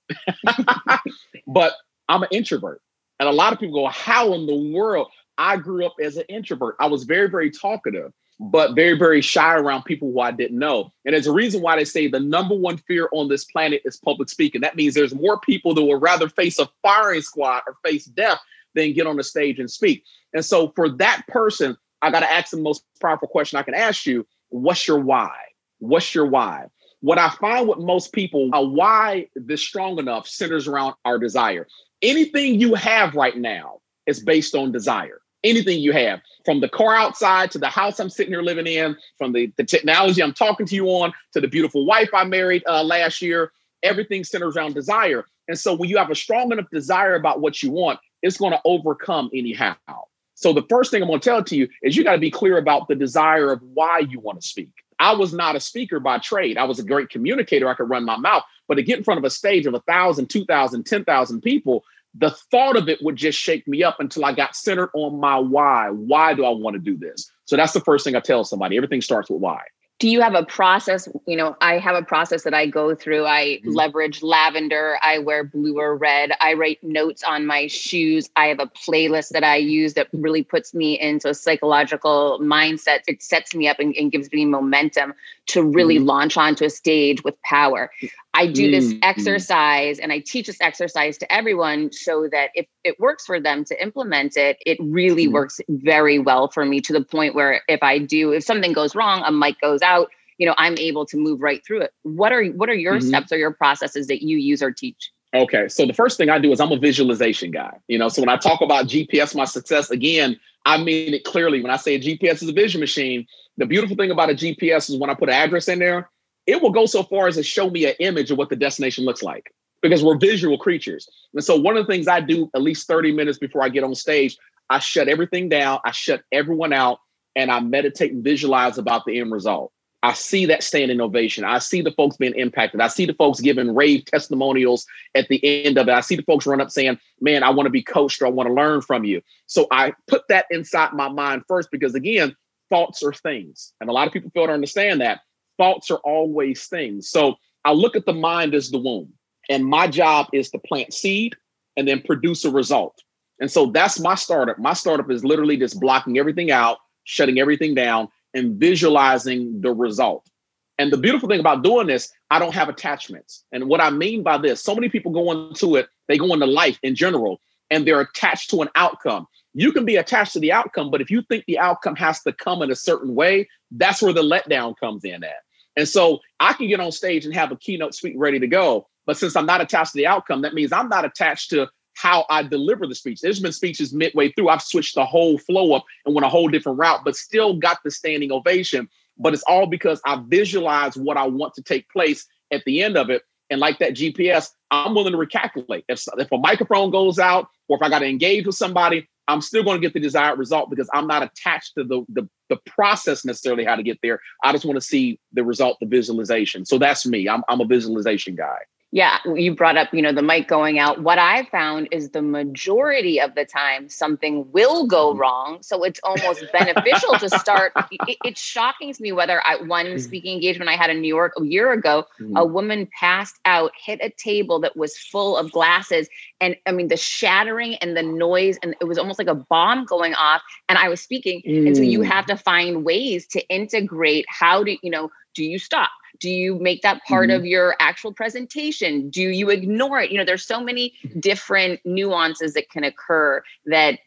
but I'm an introvert, and a lot of people go, "How in the world?" I grew up as an introvert. I was very, very talkative, but very, very shy around people who I didn't know. And there's a reason why they say the number one fear on this planet is public speaking. That means there's more people that would rather face a firing squad or face death than get on the stage and speak. And so for that person, I got to ask the most powerful question I can ask you: What's your why? What's your why? What I find with most people, a why this strong enough centers around our desire. Anything you have right now is based on desire. Anything you have, from the car outside to the house I'm sitting here living in, from the, the technology I'm talking to you on to the beautiful wife I married uh, last year, everything centers around desire. And so when you have a strong enough desire about what you want, it's going to overcome anyhow. So the first thing I'm going to tell to you is you got to be clear about the desire of why you want to speak. I was not a speaker by trade. I was a great communicator. I could run my mouth, but to get in front of a stage of a thousand, two thousand, ten thousand people, the thought of it would just shake me up until I got centered on my why. Why do I want to do this? So that's the first thing I tell somebody. Everything starts with why do you have a process you know i have a process that i go through i mm-hmm. leverage lavender i wear blue or red i write notes on my shoes i have a playlist that i use that really puts me into a psychological mindset it sets me up and, and gives me momentum to really mm-hmm. launch onto a stage with power I do this mm-hmm. exercise and I teach this exercise to everyone so that if it works for them to implement it, it really mm-hmm. works very well for me to the point where if I do, if something goes wrong, a mic goes out, you know, I'm able to move right through it. What are what are your mm-hmm. steps or your processes that you use or teach? Okay, so the first thing I do is I'm a visualization guy. You know, so when I talk about GPS, my success, again, I mean it clearly. When I say a GPS is a vision machine, the beautiful thing about a GPS is when I put an address in there, it will go so far as to show me an image of what the destination looks like because we're visual creatures. And so one of the things I do at least 30 minutes before I get on stage, I shut everything down, I shut everyone out, and I meditate and visualize about the end result. I see that standing ovation. I see the folks being impacted. I see the folks giving rave testimonials at the end of it. I see the folks run up saying, Man, I want to be coached or I want to learn from you. So I put that inside my mind first because, again, thoughts are things. And a lot of people fail to understand that thoughts are always things. So I look at the mind as the womb, and my job is to plant seed and then produce a result. And so that's my startup. My startup is literally just blocking everything out, shutting everything down, and visualizing the result. And the beautiful thing about doing this, I don't have attachments. And what I mean by this, so many people go into it, they go into life in general, and they're attached to an outcome. You can be attached to the outcome, but if you think the outcome has to come in a certain way, that's where the letdown comes in at. And so I can get on stage and have a keynote speech ready to go. But since I'm not attached to the outcome, that means I'm not attached to how I deliver the speech. There's been speeches midway through. I've switched the whole flow up and went a whole different route, but still got the standing ovation. But it's all because I visualize what I want to take place at the end of it. And like that GPS, I'm willing to recalculate. If, if a microphone goes out or if I got to engage with somebody, I'm still going to get the desired result because I'm not attached to the, the, the process necessarily how to get there. I just want to see the result, the visualization. So that's me. I'm, I'm a visualization guy. Yeah, you brought up, you know, the mic going out. What I found is the majority of the time something will go Mm-hmm. wrong. So it's almost beneficial to start. It, it's shocking to me whether I one Mm-hmm. speaking engagement I had in New York a year ago, a woman passed out, hit a table that was full of glasses, and I mean the shattering and the noise, and it was almost like a bomb going off. And I was speaking, and so you Mm. have to find ways to integrate. How do you know? Do you stop? Do you make that part Mhm. of your actual presentation? Do you ignore it? You know, there's so many different nuances that can occur that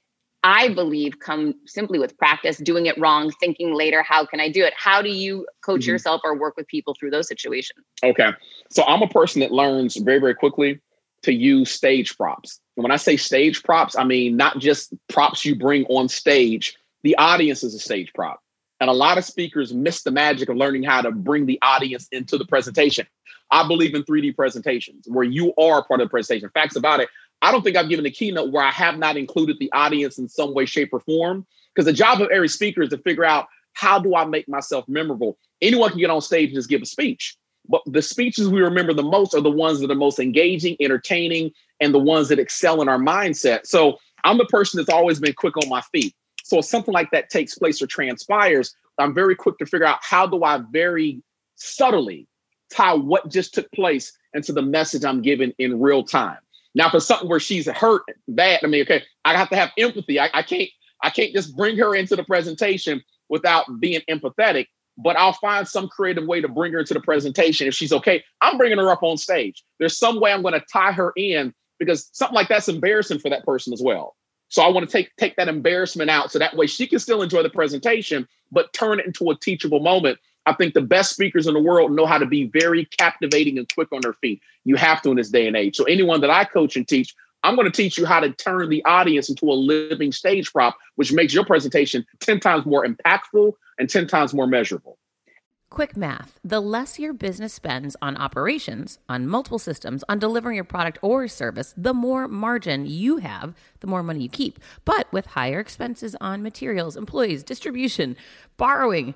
I believe come simply with practice, doing it wrong, thinking later, how can I do it? How do you coach Mhm. yourself or work with people through those situations? Okay. So I'm a person that learns very, very quickly to use stage props. And when I say stage props, I mean not just props you bring on stage, the audience is a stage prop. And a lot of speakers miss the magic of learning how to bring the audience into the presentation. I believe in 3D presentations where you are part of the presentation. Facts about it. I don't think I've given a keynote where I have not included the audience in some way, shape, or form. Because the job of every speaker is to figure out how do I make myself memorable. Anyone can get on stage and just give a speech. But the speeches we remember the most are the ones that are most engaging, entertaining, and the ones that excel in our mindset. So I'm the person that's always been quick on my feet. So if something like that takes place or transpires, I'm very quick to figure out how do I very subtly tie what just took place into the message I'm giving in real time. Now, for something where she's hurt bad, I mean, okay, I have to have empathy. I, I can't, I can't just bring her into the presentation without being empathetic. But I'll find some creative way to bring her into the presentation. If she's okay, I'm bringing her up on stage. There's some way I'm going to tie her in because something like that's embarrassing for that person as well. So I want to take take that embarrassment out so that way she can still enjoy the presentation, but turn it into a teachable moment. I think the best speakers in the world know how to be very captivating and quick on their feet. You have to in this day and age. So anyone that I coach and teach, I'm going to teach you how to turn the audience into a living stage prop, which makes your presentation 10 times more impactful and 10 times more measurable. Quick math the less your business spends on operations, on multiple systems, on delivering your product or service, the more margin you have, the more money you keep. But with higher expenses on materials, employees, distribution, borrowing,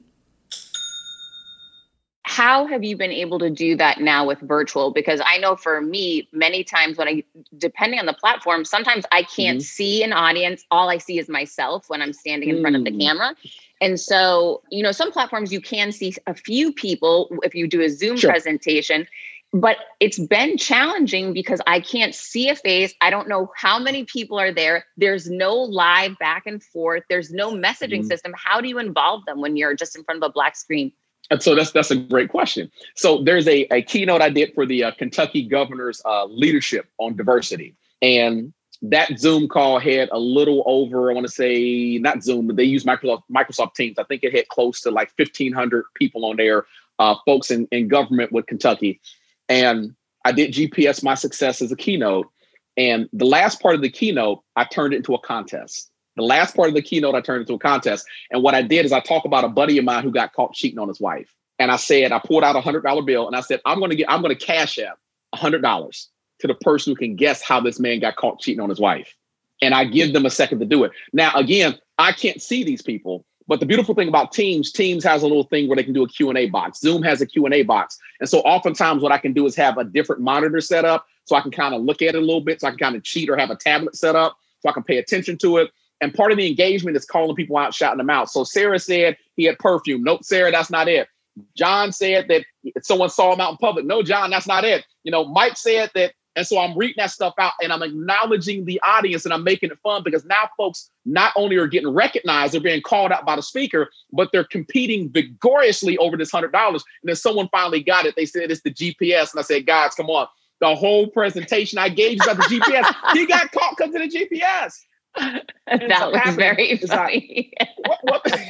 How have you been able to do that now with virtual? Because I know for me, many times when I, depending on the platform, sometimes I can't mm-hmm. see an audience. All I see is myself when I'm standing in mm. front of the mm. camera. And so, you know, some platforms you can see a few people if you do a Zoom sure. presentation, but it's been challenging because I can't see a face. I don't know how many people are there. There's no live back and forth. There's no messaging mm-hmm. system. How do you involve them when you're just in front of a black screen? And so that's that's a great question. So there's a, a keynote I did for the uh, Kentucky governor's uh, leadership on diversity, and that Zoom call had a little over, I want to say, not Zoom, but they use Microsoft Microsoft Teams. I think it had close to like 1,500 people on there, uh, folks in, in government with Kentucky. And I did GPS my success as a keynote. And the last part of the keynote, I turned it into a contest. The last part of the keynote, I turned into a contest. And what I did is I talk about a buddy of mine who got caught cheating on his wife. And I said, I pulled out a hundred dollar bill and I said, I'm gonna get, I'm gonna cash out a hundred dollars to the person who can guess how this man got caught cheating on his wife. And I give them a second to do it. Now, again, I can't see these people, but the beautiful thing about Teams, Teams has a little thing where they can do a Q&A box. Zoom has a Q&A box. And so oftentimes what I can do is have a different monitor set up so I can kind of look at it a little bit, so I can kind of cheat or have a tablet set up so I can pay attention to it. And part of the engagement is calling people out, shouting them out. So Sarah said he had perfume. Nope, Sarah, that's not it. John said that someone saw him out in public. No, John, that's not it. You know, Mike said that and so I'm reading that stuff out and I'm acknowledging the audience and I'm making it fun because now folks not only are getting recognized, they're being called out by the speaker, but they're competing vigorously over this $100. And then someone finally got it. They said it's the GPS. And I said, guys, come on. The whole presentation I gave you about the GPS, he got caught because of the GPS. That was very funny. Like, what, what,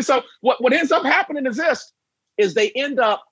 so what, what ends up happening is this, is they end up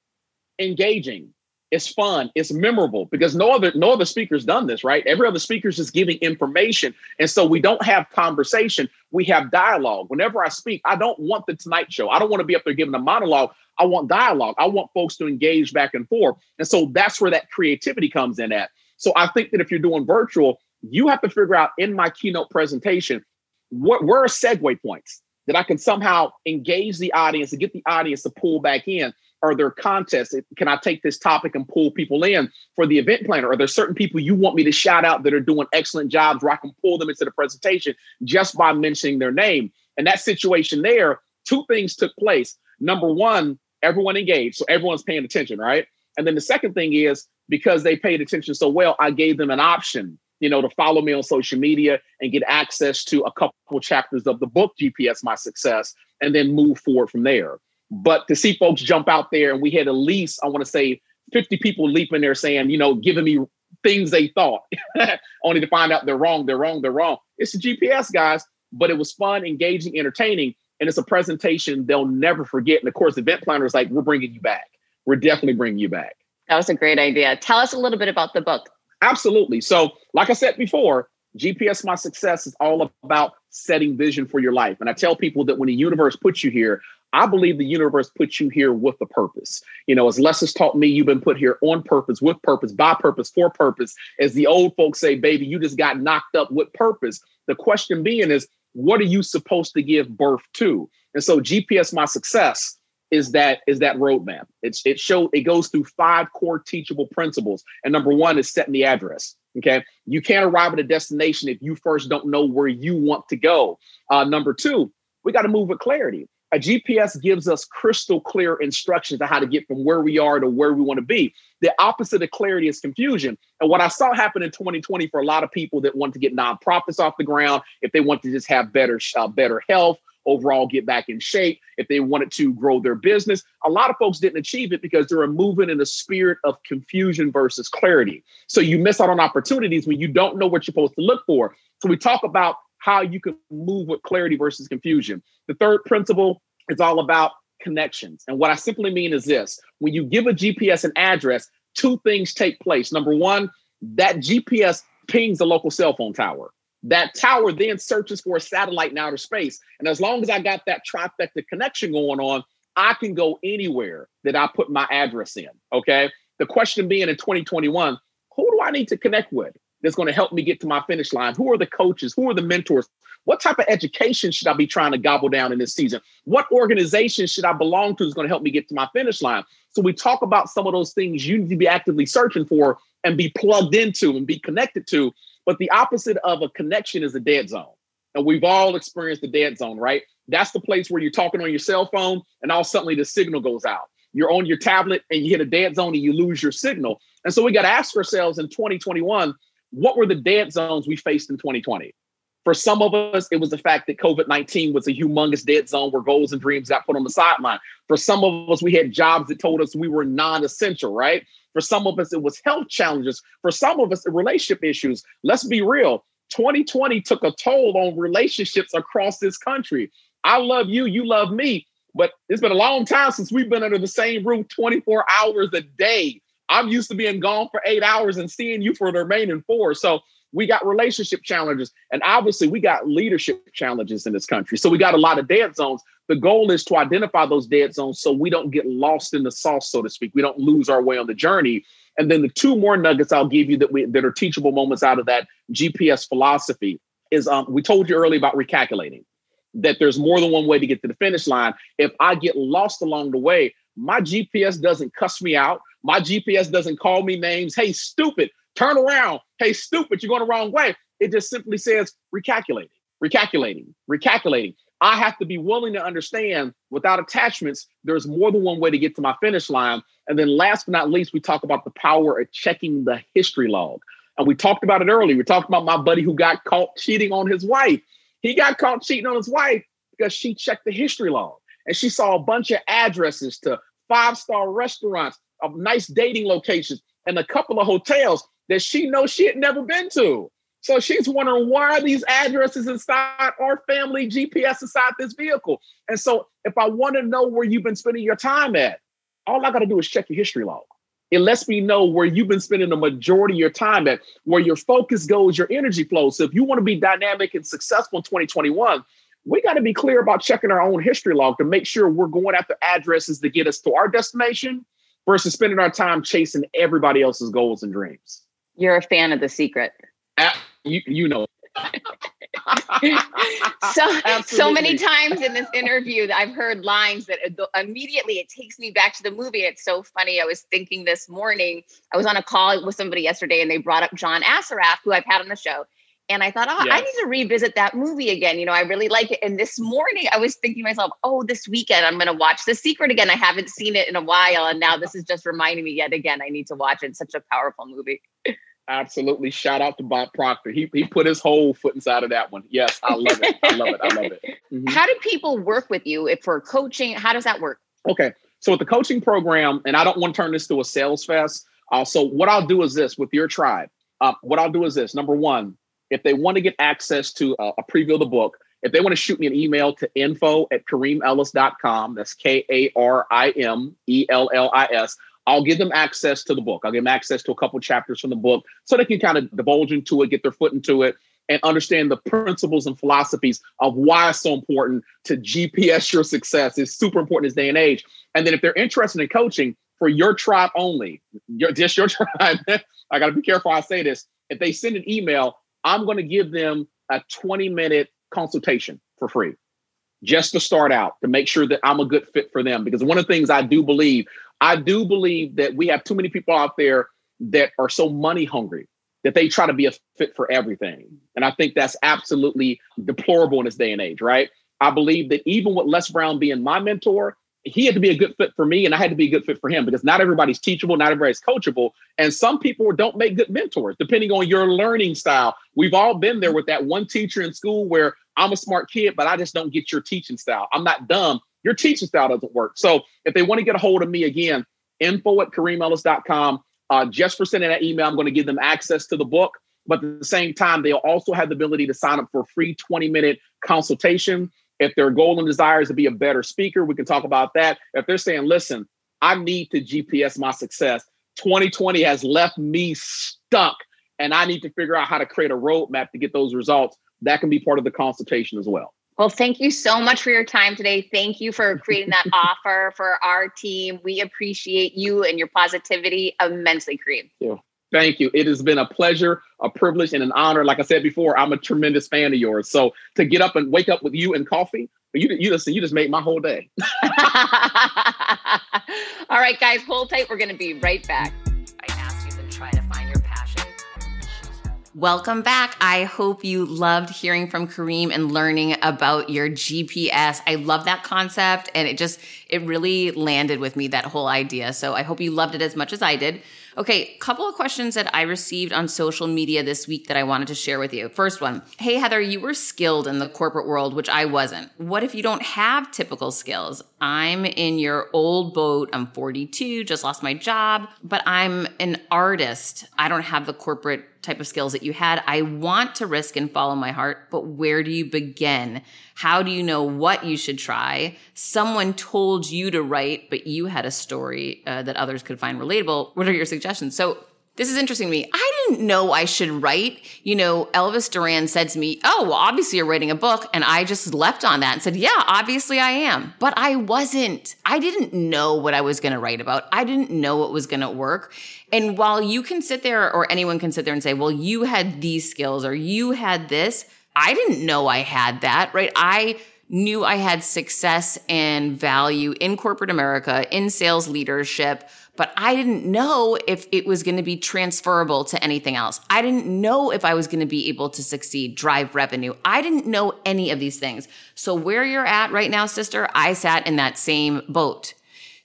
engaging it's fun. It's memorable because no other no other speaker's done this, right? Every other speaker's just giving information, and so we don't have conversation. We have dialogue. Whenever I speak, I don't want the Tonight Show. I don't want to be up there giving a monologue. I want dialogue. I want folks to engage back and forth, and so that's where that creativity comes in at. So I think that if you're doing virtual, you have to figure out in my keynote presentation what where are segue points that I can somehow engage the audience and get the audience to pull back in are there contests? Can I take this topic and pull people in for the event planner? Are there certain people you want me to shout out that are doing excellent jobs where I can pull them into the presentation just by mentioning their name? And that situation there, two things took place. Number one, everyone engaged. So everyone's paying attention, right? And then the second thing is because they paid attention so well, I gave them an option, you know, to follow me on social media and get access to a couple chapters of the book GPS My Success and then move forward from there. But to see folks jump out there, and we had at least, I want to say, 50 people leaping there saying, you know, giving me things they thought, only to find out they're wrong, they're wrong, they're wrong. It's the GPS, guys, but it was fun, engaging, entertaining, and it's a presentation they'll never forget. And of course, event planner is like, we're bringing you back. We're definitely bringing you back. That was a great idea. Tell us a little bit about the book. Absolutely. So, like I said before, GPS My Success is all about setting vision for your life. And I tell people that when the universe puts you here, I believe the universe puts you here with a purpose. You know, as Les has taught me, you've been put here on purpose, with purpose, by purpose, for purpose. As the old folks say, baby, you just got knocked up with purpose. The question being is, what are you supposed to give birth to? And so GPS My Success is that is that roadmap. It's it show it goes through five core teachable principles. And number one is setting the address. Okay. You can't arrive at a destination if you first don't know where you want to go. Uh, number two, we got to move with clarity. A GPS gives us crystal clear instructions on how to get from where we are to where we want to be. The opposite of clarity is confusion. And what I saw happen in 2020 for a lot of people that want to get nonprofits off the ground, if they want to just have better, uh, better health, overall get back in shape, if they wanted to grow their business. A lot of folks didn't achieve it because they're moving in a spirit of confusion versus clarity. So you miss out on opportunities when you don't know what you're supposed to look for. So we talk about how you can move with clarity versus confusion. The third principle is all about connections. And what I simply mean is this when you give a GPS an address, two things take place. Number one, that GPS pings the local cell phone tower. That tower then searches for a satellite in outer space. And as long as I got that trifecta connection going on, I can go anywhere that I put my address in. Okay. The question being in 2021, who do I need to connect with that's going to help me get to my finish line? Who are the coaches? Who are the mentors? What type of education should I be trying to gobble down in this season? What organization should I belong to that's going to help me get to my finish line? So we talk about some of those things you need to be actively searching for and be plugged into and be connected to but the opposite of a connection is a dead zone. And we've all experienced the dead zone, right? That's the place where you're talking on your cell phone and all suddenly the signal goes out. You're on your tablet and you hit a dead zone and you lose your signal. And so we got to ask ourselves in 2021, what were the dead zones we faced in 2020? For some of us, it was the fact that COVID 19 was a humongous dead zone where goals and dreams got put on the sideline. For some of us, we had jobs that told us we were non essential, right? For some of us, it was health challenges. For some of us, relationship issues. Let's be real 2020 took a toll on relationships across this country. I love you, you love me, but it's been a long time since we've been under the same roof 24 hours a day. I'm used to being gone for eight hours and seeing you for the remaining four. So we got relationship challenges, and obviously we got leadership challenges in this country. So we got a lot of dead zones. The goal is to identify those dead zones so we don't get lost in the sauce, so to speak. We don't lose our way on the journey. And then the two more nuggets I'll give you that we that are teachable moments out of that GPS philosophy is um, we told you earlier about recalculating that there's more than one way to get to the finish line. If I get lost along the way, my GPS doesn't cuss me out. My GPS doesn't call me names. Hey, stupid, turn around. Hey, stupid, you're going the wrong way. It just simply says recalculating, recalculating, recalculating. I have to be willing to understand without attachments, there's more than one way to get to my finish line. And then last but not least, we talk about the power of checking the history log. And we talked about it earlier. We talked about my buddy who got caught cheating on his wife. He got caught cheating on his wife because she checked the history log and she saw a bunch of addresses to five star restaurants, of nice dating locations, and a couple of hotels that she knows she had never been to. So she's wondering why are these addresses inside our family GPS inside this vehicle? And so if I want to know where you've been spending your time at, all I got to do is check your history log. It lets me know where you've been spending the majority of your time at, where your focus goes, your energy flows. So if you want to be dynamic and successful in 2021, we got to be clear about checking our own history log to make sure we're going after addresses to get us to our destination versus spending our time chasing everybody else's goals and dreams. You're a fan of the secret. You you know. so so many times in this interview I've heard lines that uh, immediately it takes me back to the movie. It's so funny. I was thinking this morning. I was on a call with somebody yesterday, and they brought up John Assaraf, who I've had on the show. And I thought, oh. I need to revisit that movie again. You know, I really like it. And this morning, I was thinking to myself, oh, this weekend I'm going to watch The Secret again. I haven't seen it in a while, and now this is just reminding me yet again. I need to watch it. It's such a powerful movie. Absolutely. Shout out to Bob Proctor. He he put his whole foot inside of that one. Yes, I love it. I love it. I love it. Mm-hmm. How do people work with you if for coaching? How does that work? Okay. So with the coaching program, and I don't want to turn this to a sales fest. Uh, so what I'll do is this with your tribe. Uh, what I'll do is this. Number one, if they want to get access to a, a preview of the book, if they want to shoot me an email to info at karimellis.com, that's K A R I M E L L I S. I'll give them access to the book. I'll give them access to a couple chapters from the book so they can kind of divulge into it, get their foot into it, and understand the principles and philosophies of why it's so important to GPS your success. It's super important in this day and age. And then if they're interested in coaching for your tribe only, your, just your tribe, I got to be careful I say this. If they send an email, I'm going to give them a 20 minute consultation for free just to start out to make sure that I'm a good fit for them. Because one of the things I do believe I do believe that we have too many people out there that are so money hungry that they try to be a fit for everything. And I think that's absolutely deplorable in this day and age, right? I believe that even with Les Brown being my mentor, he had to be a good fit for me and I had to be a good fit for him because not everybody's teachable, not everybody's coachable. And some people don't make good mentors depending on your learning style. We've all been there with that one teacher in school where I'm a smart kid, but I just don't get your teaching style. I'm not dumb. Your teaching style doesn't work. So if they want to get a hold of me again, info at karimellis.com. Uh, just for sending that email, I'm going to give them access to the book. But at the same time, they'll also have the ability to sign up for a free 20 minute consultation if their goal and desire is to be a better speaker, we can talk about that. If they're saying, listen, I need to GPS my success, 2020 has left me stuck and I need to figure out how to create a roadmap to get those results, that can be part of the consultation as well. Well, thank you so much for your time today. Thank you for creating that offer for our team. We appreciate you and your positivity immensely, Kareem. Yeah. Thank you. It has been a pleasure, a privilege, and an honor. Like I said before, I'm a tremendous fan of yours. So to get up and wake up with you and coffee, you you just you just made my whole day. All right, guys, hold tight. We're going to be right back. Welcome back. I hope you loved hearing from Kareem and learning about your GPS. I love that concept and it just, it really landed with me, that whole idea. So I hope you loved it as much as I did. Okay, couple of questions that I received on social media this week that I wanted to share with you. First one Hey, Heather, you were skilled in the corporate world, which I wasn't. What if you don't have typical skills? I'm in your old boat. I'm 42, just lost my job, but I'm an artist. I don't have the corporate type of skills that you had. I want to risk and follow my heart, but where do you begin? How do you know what you should try? Someone told you to write, but you had a story uh, that others could find relatable. What are your suggestions? So this is interesting to me. I didn't know I should write. You know, Elvis Duran said to me, Oh, well, obviously you're writing a book. And I just leapt on that and said, Yeah, obviously I am. But I wasn't. I didn't know what I was going to write about. I didn't know what was going to work. And while you can sit there or anyone can sit there and say, Well, you had these skills or you had this, I didn't know I had that, right? I knew I had success and value in corporate America, in sales leadership but I didn't know if it was going to be transferable to anything else. I didn't know if I was going to be able to succeed, drive revenue. I didn't know any of these things. So where you're at right now, sister, I sat in that same boat.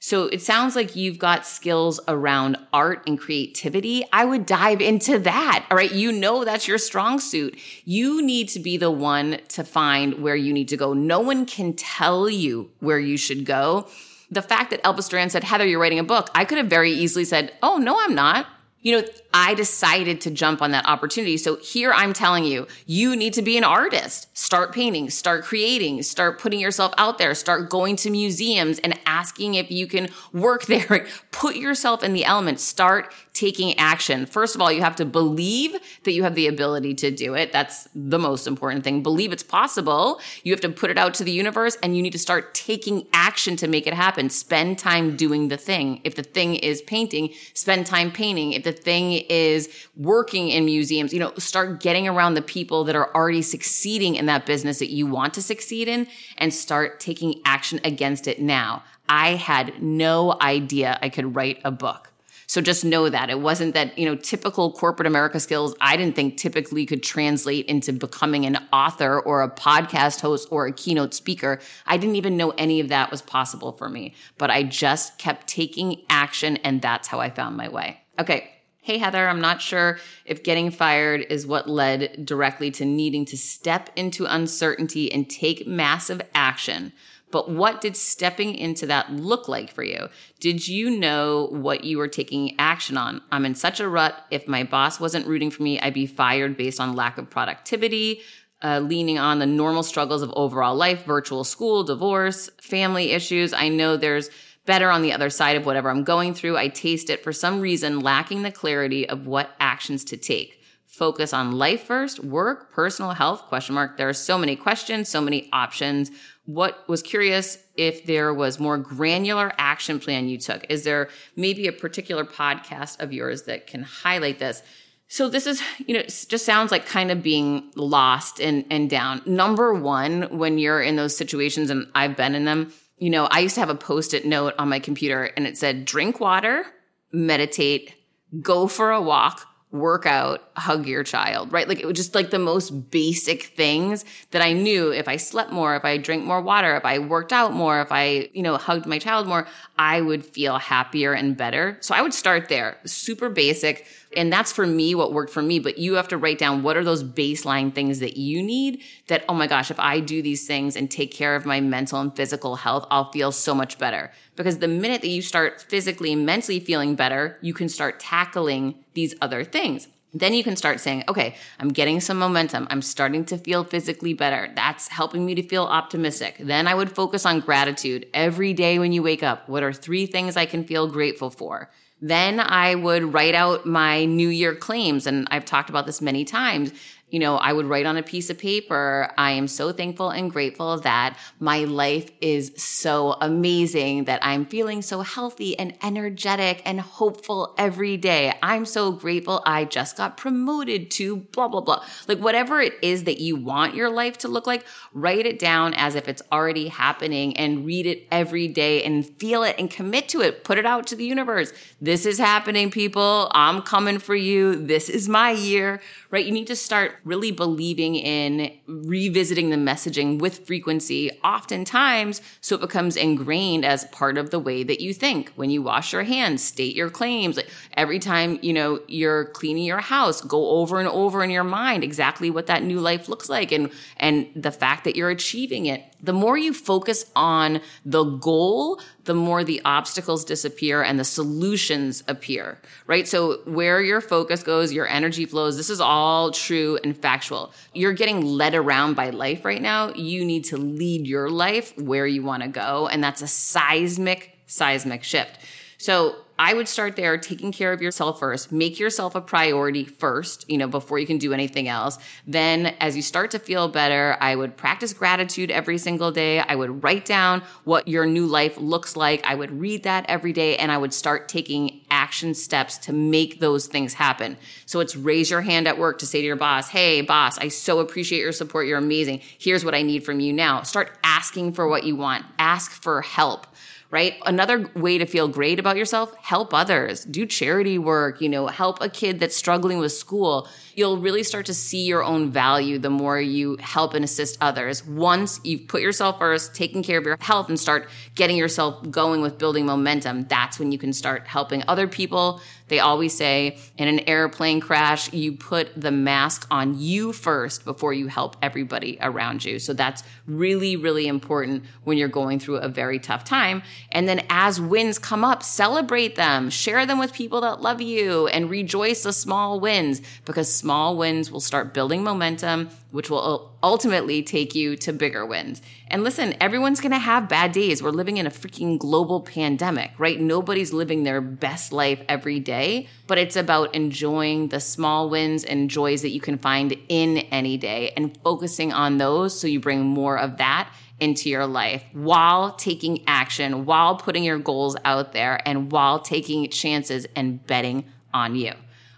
So it sounds like you've got skills around art and creativity. I would dive into that. All right. You know that's your strong suit. You need to be the one to find where you need to go. No one can tell you where you should go the fact that Elvis Duran said, Heather, you're writing a book, I could have very easily said, Oh, no, I'm not. You know, I decided to jump on that opportunity. So here I'm telling you, you need to be an artist. Start painting, start creating, start putting yourself out there, start going to museums and asking if you can work there. Put yourself in the element, start taking action. First of all, you have to believe that you have the ability to do it. That's the most important thing. Believe it's possible. You have to put it out to the universe and you need to start taking action to make it happen. Spend time doing the thing. If the thing is painting, spend time painting. If the thing is working in museums, you know, start getting around the people that are already succeeding in that business that you want to succeed in and start taking action against it now. I had no idea I could write a book. So just know that it wasn't that, you know, typical corporate America skills I didn't think typically could translate into becoming an author or a podcast host or a keynote speaker. I didn't even know any of that was possible for me, but I just kept taking action and that's how I found my way. Okay. Hey, Heather, I'm not sure if getting fired is what led directly to needing to step into uncertainty and take massive action. But what did stepping into that look like for you? Did you know what you were taking action on? I'm in such a rut. If my boss wasn't rooting for me, I'd be fired based on lack of productivity. Uh, leaning on the normal struggles of overall life, virtual school, divorce, family issues. I know there's better on the other side of whatever I'm going through. I taste it for some reason, lacking the clarity of what actions to take. Focus on life first, work, personal health, question mark. There are so many questions, so many options. What was curious if there was more granular action plan you took? Is there maybe a particular podcast of yours that can highlight this? So this is, you know, just sounds like kind of being lost and, and down. Number one, when you're in those situations, and I've been in them, you know, I used to have a post-it note on my computer and it said, drink water, meditate, go for a walk, workout, hug your child, right? Like it was just like the most basic things that I knew if I slept more, if I drank more water, if I worked out more, if I, you know, hugged my child more, I would feel happier and better. So I would start there, super basic. And that's for me what worked for me. But you have to write down what are those baseline things that you need that, oh my gosh, if I do these things and take care of my mental and physical health, I'll feel so much better. Because the minute that you start physically mentally feeling better, you can start tackling these other things. Then you can start saying, okay, I'm getting some momentum. I'm starting to feel physically better. That's helping me to feel optimistic. Then I would focus on gratitude every day when you wake up. What are three things I can feel grateful for? Then I would write out my New Year claims. And I've talked about this many times you know, I would write on a piece of paper, I am so thankful and grateful that my life is so amazing, that I'm feeling so healthy and energetic and hopeful every day. I'm so grateful I just got promoted to blah, blah, blah. Like whatever it is that you want your life to look like, write it down as if it's already happening and read it every day and feel it and commit to it. Put it out to the universe. This is happening, people. I'm coming for you. This is my year, right? You need to start really believing in revisiting the messaging with frequency, oftentimes, so it becomes ingrained as part of the way that you think. When you wash your hands, state your claims. Every time, you know, you're cleaning your house, go over and over in your mind exactly what that new life looks like and and the fact that you're achieving it. The more you focus on the goal, the more the obstacles disappear and the solutions appear, right? So where your focus goes, your energy flows, this is all true and factual. You're getting led around by life right now. You need to lead your life where you want to go. And that's a seismic, seismic shift. So I would start there taking care of yourself first. Make yourself a priority first, you know, before you can do anything else. Then as you start to feel better, I would practice gratitude every single day. I would write down what your new life looks like. I would read that every day and I would start taking action steps to make those things happen. So it's raise your hand at work to say to your boss, Hey, boss, I so appreciate your support. You're amazing. Here's what I need from you now. Start asking for what you want. Ask for help right? Another way to feel great about yourself, help others, do charity work, you know, help a kid that's struggling with school. You'll really start to see your own value the more you help and assist others. Once you've put yourself first, taking care of your health and start getting yourself going with building momentum, that's when you can start helping other people. They always say in an airplane crash, you put the mask on you first before you help everybody around you. So that's really, really important when you're going through a very tough time. And then as wins come up, celebrate them, share them with people that love you, and rejoice the small wins because small wins will start building momentum which will ultimately take you to bigger wins. And listen, everyone's gonna have bad days. We're living in a freaking global pandemic, right? Nobody's living their best life every day, but it's about enjoying the small wins and joys that you can find in any day and focusing on those so you bring more of that into your life while taking action, while putting your goals out there, and while taking chances and betting on you.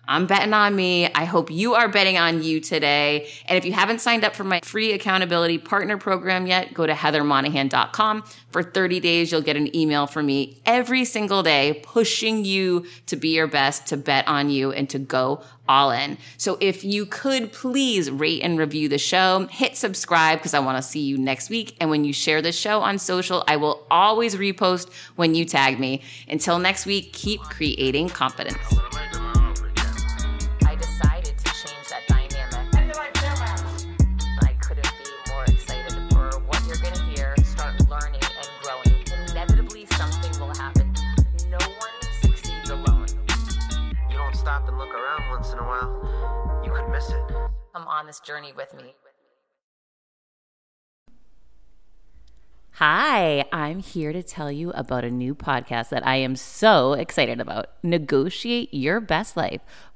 I'm betting on me. I hope you are betting on you today. And if you haven't signed up for my free accountability partner program yet, go to heathermonahan.com. For 30 days, you'll get an email from me every single day pushing you to be your best, to bet on you, and to go all in. So if you could please rate and review the show, hit subscribe because I want to see you next week. And when you share the show on social, I will always repost when you tag me. Until next week, keep creating confidence. On this journey with me. Hi, I'm here to tell you about a new podcast that I am so excited about Negotiate Your Best Life,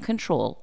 control